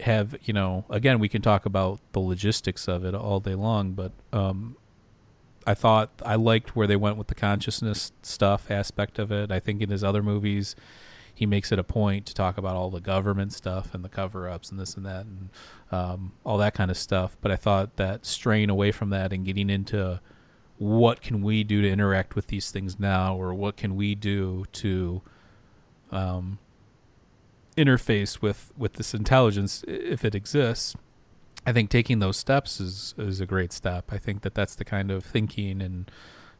have you know. Again, we can talk about the logistics of it all day long, but um, I thought I liked where they went with the consciousness stuff aspect of it. I think in his other movies, he makes it a point to talk about all the government stuff and the cover ups and this and that and um, all that kind of stuff. But I thought that straying away from that and getting into what can we do to interact with these things now, or what can we do to um, interface with with this intelligence if it exists. I think taking those steps is is a great step. I think that that's the kind of thinking and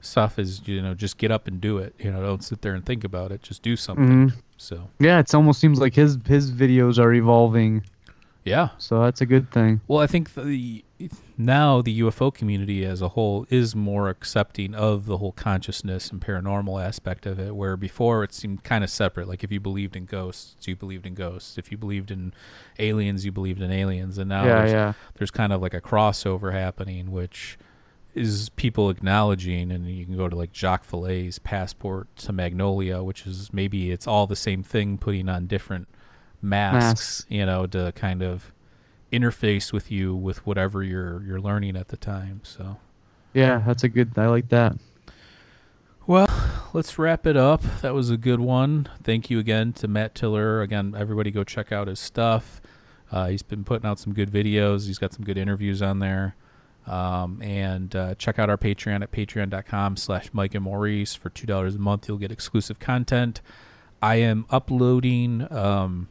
stuff is you know just get up and do it. You know, don't sit there and think about it. Just do something. Mhm. So Yeah, it almost seems like his his videos are evolving, yeah, so that's a good thing. Well, I think the now the UFO community as a whole is more accepting of the whole consciousness and paranormal aspect of it, where before it seemed kind of separate. Like if you believed in ghosts, you believed in ghosts. If you believed in aliens, you believed in aliens. And now yeah, there's, yeah. there's kind of like a crossover happening, which is people acknowledging. And you can go to like Jacques Vallée's Passport to Magonia, which is maybe it's all the same thing, putting on different masks, Masks. you know, to kind of interface with you with whatever you're you're learning at the time. So, Yeah, that's a good. I like that. well, let's wrap it up. That was a good one. Thank you again to Matt Tiller. Again, everybody go check out his stuff. Uh, he's been putting out some good videos. He's got some good interviews on there. Um, and uh, check out our Patreon at patreon.com slash Mike and Maurice. For $2 a month, you'll get exclusive content. I am uploading um,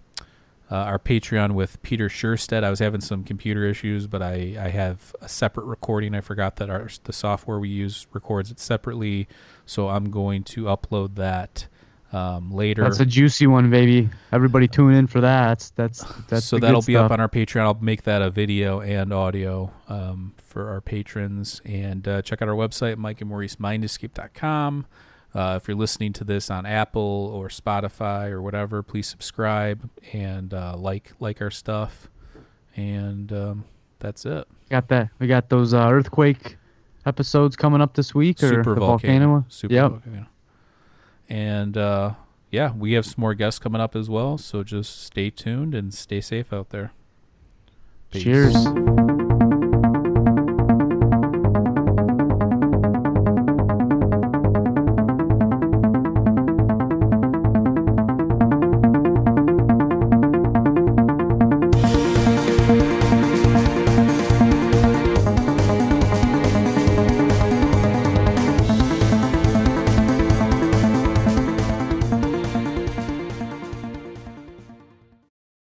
uh, our Patreon with Peter Scherstedt. I was having some computer issues, but I, I have a separate recording. I forgot that our the software we use records it separately, so I'm going to upload that um, later. That's a juicy one, baby. Everybody tune in for that. That's that's so the that'll be up on our Patreon. I'll make that a video and audio um, for our patrons. And uh, check out our website, Mike and Maurice Mindescape.com. Uh, if you're listening to this on Apple or Spotify or whatever, please subscribe and uh, like like our stuff. And um, that's it. Got that. We got those uh, earthquake episodes coming up this week, or Super the volcano. volcano. Super Yep. volcano. And uh, yeah, we have some more guests coming up as well. So just stay tuned and stay safe out there. Peace. Cheers.